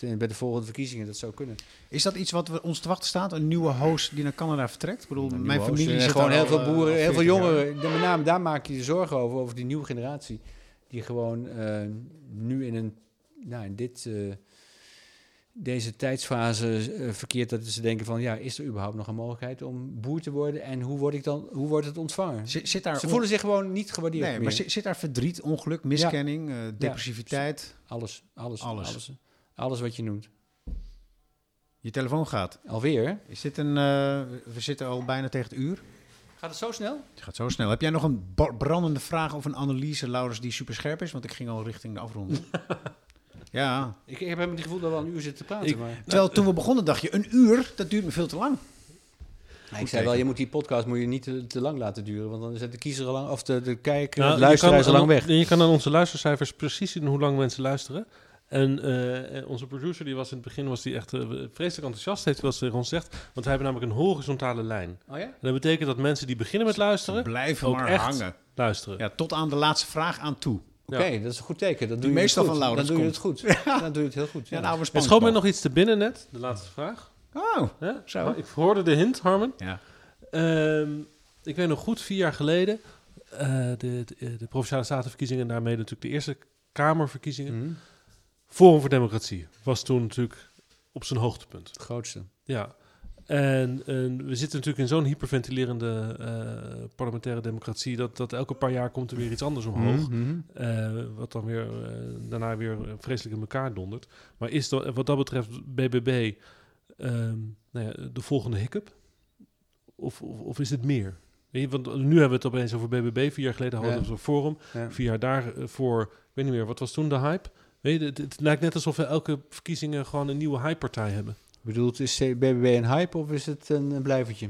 eh, bij de volgende verkiezingen, dat zou kunnen. Is dat iets wat we ons te wachten staat? Een nieuwe host die naar Canada vertrekt? Ik bedoel, Een mijn familie zit En gewoon heel veel eh, boeren, heel veel 40 jaar. jongeren. Met name daar maak je je zorgen over, over die nieuwe generatie. Die gewoon eh, nu in, een, nou, in dit, deze tijdsfase eh, verkeert. Dat ze denken van, ja, is er überhaupt nog een mogelijkheid om boer te worden? En hoe, word ik dan, hoe wordt het ontvangen? Zit, zit daar Ze voelen zich gewoon niet gewaardeerd Nee, meer. maar zit, zit daar verdriet, ongeluk, miskenning, eh, depressiviteit? Alles, alles, Alles. alles. Alles, wat je noemt. Je telefoon gaat. Alweer? Is dit een... eh, we zitten al bijna tegen het uur. Gaat het zo snel? Het gaat zo snel. Heb jij nog een brandende vraag of een analyse, Laurens, die super scherp is? Want ik ging al richting de afronding. ja. Ik, ik heb helemaal het gevoel dat we al een uur zitten te praten. Ik- maar... Terwijl toen we begonnen dacht je, een uur, dat duurt me veel te lang. ik zei wel, je moet die podcast moet je niet te, te lang laten duren. Want dan zet de kiezer al lang, of de, de kijker, Nou, de luisteraar is al lang weg. Je kan aan onze luistercijfers precies zien hoe lang mensen luisteren. En eh, onze producer, die was in het begin was die echt eh, vreselijk enthousiast, heeft wel eens tegen ons gezegd. Want wij hebben namelijk een horizontale lijn. Oh ja? En dat betekent dat mensen die beginnen met luisteren, Blijven ook maar echt hangen. luisteren. Ja, tot aan de laatste vraag aan toe. Oké, dat is een goed teken. Dat doe je meestal het goed. van Laurens Dan doe je het goed. Dan doe je het heel goed. Ja, nou, Er schoot mij nog iets te binnen net, de laatste vraag. Oh, Ja? Zo. Ik hoorde de hint, Harmen. ja. Ehm, ik weet nog goed, vier jaar geleden, eh, de, de, de Provinciale Statenverkiezingen en daarmee natuurlijk de Eerste Kamerverkiezingen. Mhm. Forum voor Democratie was toen natuurlijk op zijn hoogtepunt. Het grootste. Ja. En, en we zitten natuurlijk in zo'n hyperventilerende eh, parlementaire democratie dat, dat elke paar jaar komt er weer iets anders omhoog. Mhm. Eh, wat dan weer eh, daarna weer vreselijk in elkaar dondert. Maar is dat, wat dat betreft BBB ehm, nou ja, de volgende hiccup? Of, of, of is het meer? Je, want nu hebben we het opeens over BBB. Vier jaar geleden hadden we Ja. het over Forum. Ja. Vier jaar daarvoor, ik weet niet meer, wat was toen de hype? Weet je, het, het lijkt net alsof we elke verkiezingen gewoon een nieuwe hype-partij hebben. Bedoelt, is BBB een hype of is het een, een blijvertje?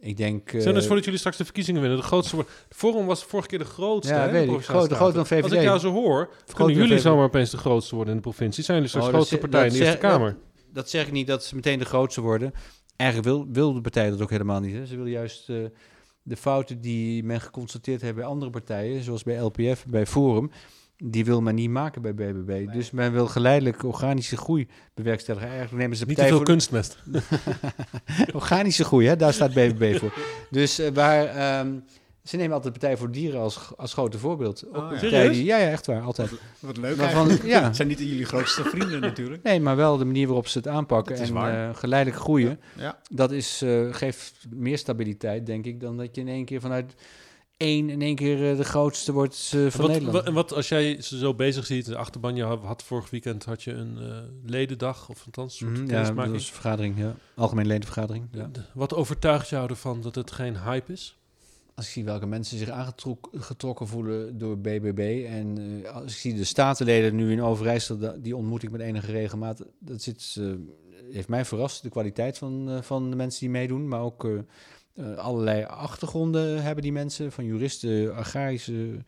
Ik denk... eh, Stel dus voor dat jullie straks de verkiezingen winnen. De grootste wordt. Forum was vorige keer de grootste. Ja, hè, weet de ik. Groter- groter dan. VVD. Als ik jou zo hoor, kunnen jullie zomaar opeens de grootste worden in de provincie. Zijn jullie straks Oh, de dat grootste partij in de Eerste Kamer? dat zeg ik niet dat ze meteen de grootste worden. Eigenlijk wil, wil de partij dat ook helemaal niet. Hè. Ze willen juist eh, de fouten die men geconstateerd heeft bij andere partijen, zoals bij LPF, bij Forum, die wil men niet maken bij BBB. Dus men wil geleidelijk organische groei bewerkstelligen. Eigenlijk nemen ze de Niet te veel voor kunstmest. organische groei, hè? daar staat BBB voor. Dus eh, waar ehm, ze nemen altijd de Partij voor Dieren als, als grote voorbeeld. Ook Oh, ja. die- ja, ja, echt waar, altijd. Wat leuk Maar eigenlijk. van- ja. Het zijn niet jullie grootste vrienden natuurlijk. Nee, maar wel de manier waarop ze het aanpakken en eh, geleidelijk groeien. Ja. Dat is, eh, geeft meer stabiliteit, denk ik, dan dat je in één keer vanuit één in één keer eh, de grootste wordt eh, van Wat, Nederland. wat, en wat als jij ze zo bezig ziet, de achterban, je had, had vorig weekend had je een eh, ledendag, of althans een soort Mhm, ja, dat een vergadering, ja. Algemeen ledenvergadering. Ja. De- Wat overtuigt jou ervan dat het geen hype is? Als ik zie welke mensen zich aangetrokken voelen door BBB en eh, als ik zie de statenleden nu in Overijssel, die ontmoet ik met enige regelmaat, dat zit, eh, heeft mij verrast, de kwaliteit van, eh, van de mensen die meedoen, maar ook allerlei achtergronden hebben die mensen, van juristen, agrarische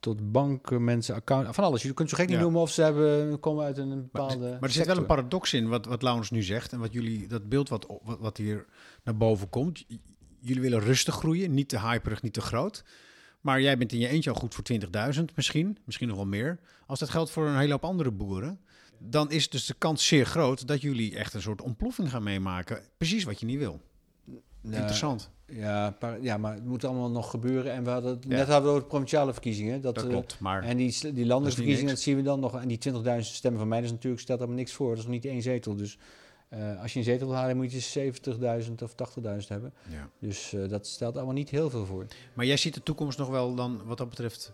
tot bankmensen, account, van alles. Je kunt zo gek niet Ja. noemen of ze hebben, komen uit een bepaalde maar er zit wel een paradox in wat, wat Laurens nu zegt. En wat jullie, dat beeld wat, wat, wat hier naar boven komt. Jullie willen rustig groeien, niet te hyperig, niet te groot. Maar jij bent in je eentje al goed voor 20.000 misschien, misschien nog wel meer. Als dat geldt voor een hele hoop andere boeren, dan is dus de kans zeer groot dat jullie echt een soort ontploffing gaan meemaken. Precies wat je niet wil. Interessant. Ja, ja, maar het moet allemaal nog gebeuren. En we hadden, Ja. net hadden we over de provinciale verkiezingen. Dat, Dat eh, klopt, maar En die, die landelijke dat zien we dan nog. En die 20.000 stemmen van mij, dat is natuurlijk, stelt allemaal niks voor. Dat is nog niet één zetel. Dus eh, als je een zetel wil halen, moet je 70.000 of 80.000 hebben. ja. Dus eh, dat stelt allemaal niet heel veel voor. Maar jij ziet de toekomst nog wel dan wat dat betreft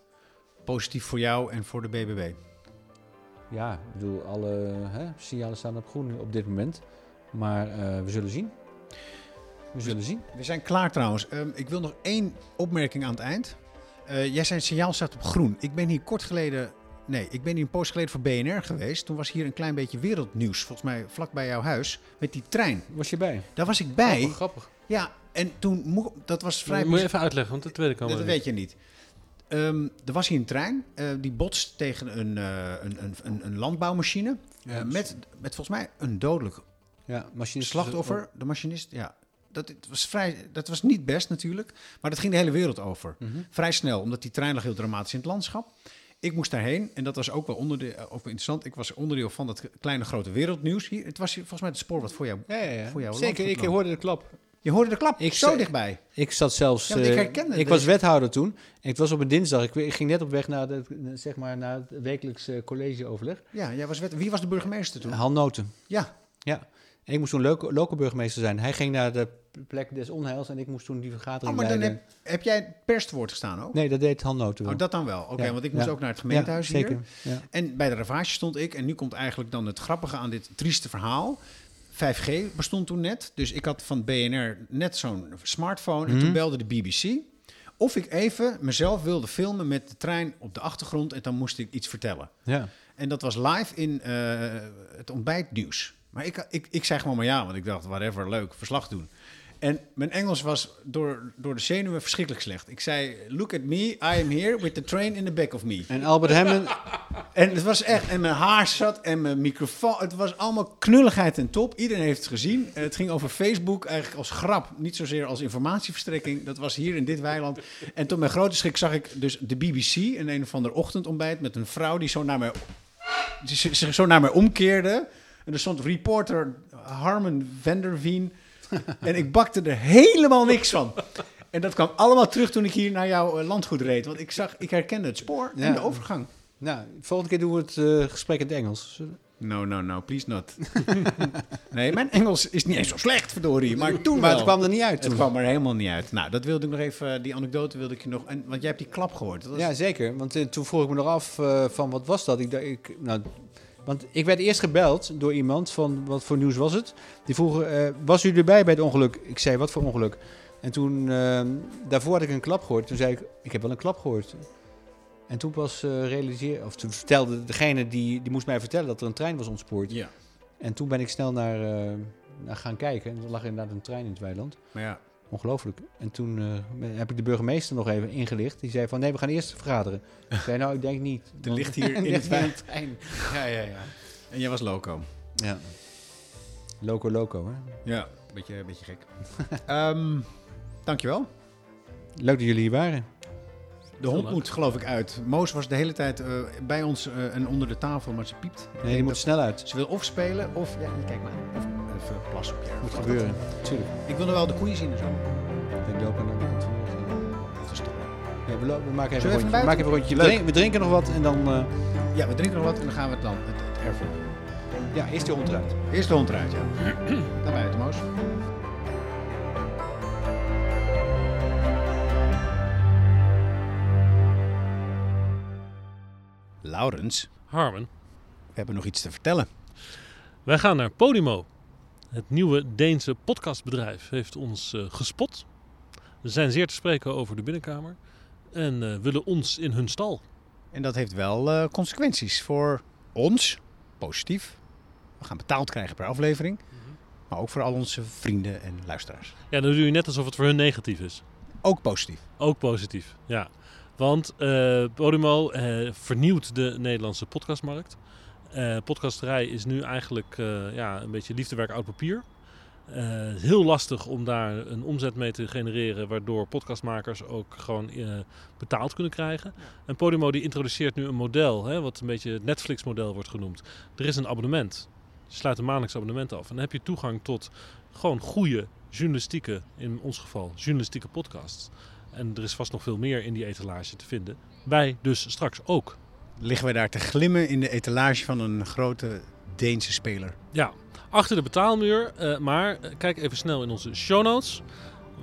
positief voor jou en voor de BBB. Ja, ik bedoel, alle hè, signalen staan op groen op dit moment. Maar eh, we zullen zien. We zullen zien. We zijn klaar trouwens. Ehm, ik wil nog één opmerking aan het eind. Eh, jij zei signaal staat op groen. Ik ben hier kort geleden, nee, ik ben hier een poos geleden voor BNR geweest. Toen was hier een klein beetje wereldnieuws, volgens mij vlak bij jouw huis, met die trein. Was je bij? Daar was ik bij. Grappig, grappig. Ja, en toen, dat was vrij... Moet je even uitleggen, want dat weet ik allemaal dat niet. weet je niet. Ehm, er was hier een trein, eh, die botst tegen een, eh, een, een, een, een landbouwmachine. Ja, met, met volgens mij een dodelijk Ja, slachtoffer, de machinist. Ja, dat, het was vrij, dat was niet best natuurlijk, maar dat ging de hele wereld over. Mhm. Vrij snel, omdat die trein lag heel dramatisch in het landschap. Ik moest daarheen en dat was ook wel, onderdeel, ook wel interessant. Ik was onderdeel van dat kleine grote wereldnieuws hier. Het was hier volgens mij het spoor wat voor jou. Ja, ja, ja. Voor jou Zeker, ik hoorde de klap. Je hoorde de klap, Ik zo dichtbij. Ik zat zelfs. Ja, ik eh, herkende ik dus- was wethouder toen. En het was op een dinsdag. Ik, ik ging net op weg naar, de, zeg maar, naar het wekelijkse collegeoverleg. Ja, jij was wet, wie was de burgemeester toen? Han Noten. Ja, Ja. En ik moest toen loco burgemeester zijn. Hij ging naar de plek des onheils en ik moest toen die oh, vergadering maar dan heb, heb jij het perswoord gestaan ook? Nee, dat deed Han Noten wel. Oh, dat dan wel. Oké, Ja, want ik moest ja. ook naar het gemeentehuis ja, hier. zeker. Ja. En bij de ravage stond ik. En nu komt eigenlijk dan het grappige aan dit trieste verhaal. 5G bestond toen net. Dus ik had van BNR net zo'n smartphone. En Mhm. toen belde de BBC. Of ik even mezelf wilde filmen met de trein op de achtergrond. En dan moest ik iets vertellen. Ja. En dat was live in eh, het ontbijtnieuws. Maar ik, ik, ik zei gewoon maar ja, want ik dacht, whatever, leuk, verslag doen. En mijn Engels was door, door de zenuwen verschrikkelijk slecht. Ik zei, look at me, I am here with the train in the back of me. En Albert Hammond, En het was echt, en mijn haar zat en mijn microfoon. Het was allemaal knulligheid en top. Iedereen heeft het gezien. En het ging over Facebook eigenlijk als grap, niet zozeer als informatieverstrekking. Dat was hier in dit weiland. En tot mijn grote schrik zag ik dus de BBC in een of ander ochtendontbijt met een vrouw die zo naar mij, die zich zo naar mij omkeerde. En er stond reporter Harmon Vanderveen. en ik bakte er helemaal niks van. En dat kwam allemaal terug toen ik hier naar jouw eh, landgoed reed. Want ik zag, ik herkende het spoor en Ja. de overgang. nou, volgende keer doen we het eh, gesprek in het Engels. No, no, no, please not. nee, mijn Engels is niet eens zo slecht, verdorie. Maar toen Maar het kwam er niet uit Het toen. kwam er helemaal niet uit. Nou, dat wilde ik nog even, die anekdote wilde ik je nog... En, want jij hebt die klap gehoord. Dat was, Ja, zeker. Want eh, toen vroeg ik me nog af eh, van wat was dat? Ik, dacht, ik, nou, want ik werd eerst gebeld door iemand van wat voor nieuws was het. Die vroeg, eh, was u erbij bij het ongeluk? Ik zei, wat voor ongeluk? En toen, eh, daarvoor had ik een klap gehoord. Toen zei ik, ik heb wel een klap gehoord. En toen pas eh realiseer, of toen vertelde degene die, die moest mij vertellen dat er een trein was ontspoord. ja. En toen ben ik snel naar, naar gaan kijken. En er lag inderdaad een trein in het weiland. Maar ja, Ongelooflijk. En toen eh, heb ik de burgemeester nog even ingelicht. Die zei van, nee, we gaan eerst vergaderen. Ik zei, nou, ik denk niet. er ligt hier in het trein. Ja, ja, ja. En jij was loco. Ja. Loco, loco, hè. Ja, beetje, beetje gek. Ehm dankjewel. Leuk dat jullie hier waren. De hond moet geloof ik uit. Moos was de hele tijd eh, bij ons eh, en onder de tafel, maar ze piept. Nee, die moet dat- snel uit. Ze wil of spelen of... Ja, kijk maar. Of even plassen op je. Moet gebeuren. Tuurlijk. Ik wil nog wel de koeien zien en zo. Ik loop aan de andere kant van de. Dat is toch... Ja, we, lo- we maken even een rondje. We maken even een rondje. We, Leuk. drinken, we drinken nog wat en dan... eh, Ja, we drinken nog wat en dan gaan we het dan het, het erfel. ja, eerst die hond eruit. Eerst de hond eruit, ja. Dan bij het, Moos. Laurens, Harmen, we hebben nog iets te vertellen. wij gaan naar Podimo. Het nieuwe Deense podcastbedrijf heeft ons eh, gespot. Ze zijn zeer te spreken over de binnenkamer en eh, willen ons in hun stal. En dat heeft wel eh, consequenties voor ons. Positief. We gaan betaald krijgen per aflevering. Maar ook voor al onze vrienden en luisteraars. Ja, dan doe je net alsof het voor hun negatief is. Ook positief. Ook positief, ja. Want Podimo vernieuwt de Nederlandse podcastmarkt. Eh podcasterij is nu eigenlijk eh, ja, een beetje liefdewerk oud papier. Eh, heel lastig om daar een omzet mee te genereren, waardoor podcastmakers ook gewoon betaald kunnen krijgen. En Podimo die introduceert nu een model, hè, wat een beetje het Netflix-model wordt genoemd. Er is een abonnement. Je sluit een maandelijks abonnement af. En dan heb je toegang tot gewoon goede journalistieke, in ons geval journalistieke podcasts. En er is vast nog veel meer in die etalage te vinden. Wij dus straks ook. Liggen we daar te glimmen in de etalage van een grote Deense speler? Ja, achter de betaalmuur. eh, maar eh, kijk even snel in onze show notes.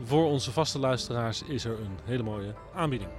Voor onze vaste luisteraars is er een hele mooie aanbieding.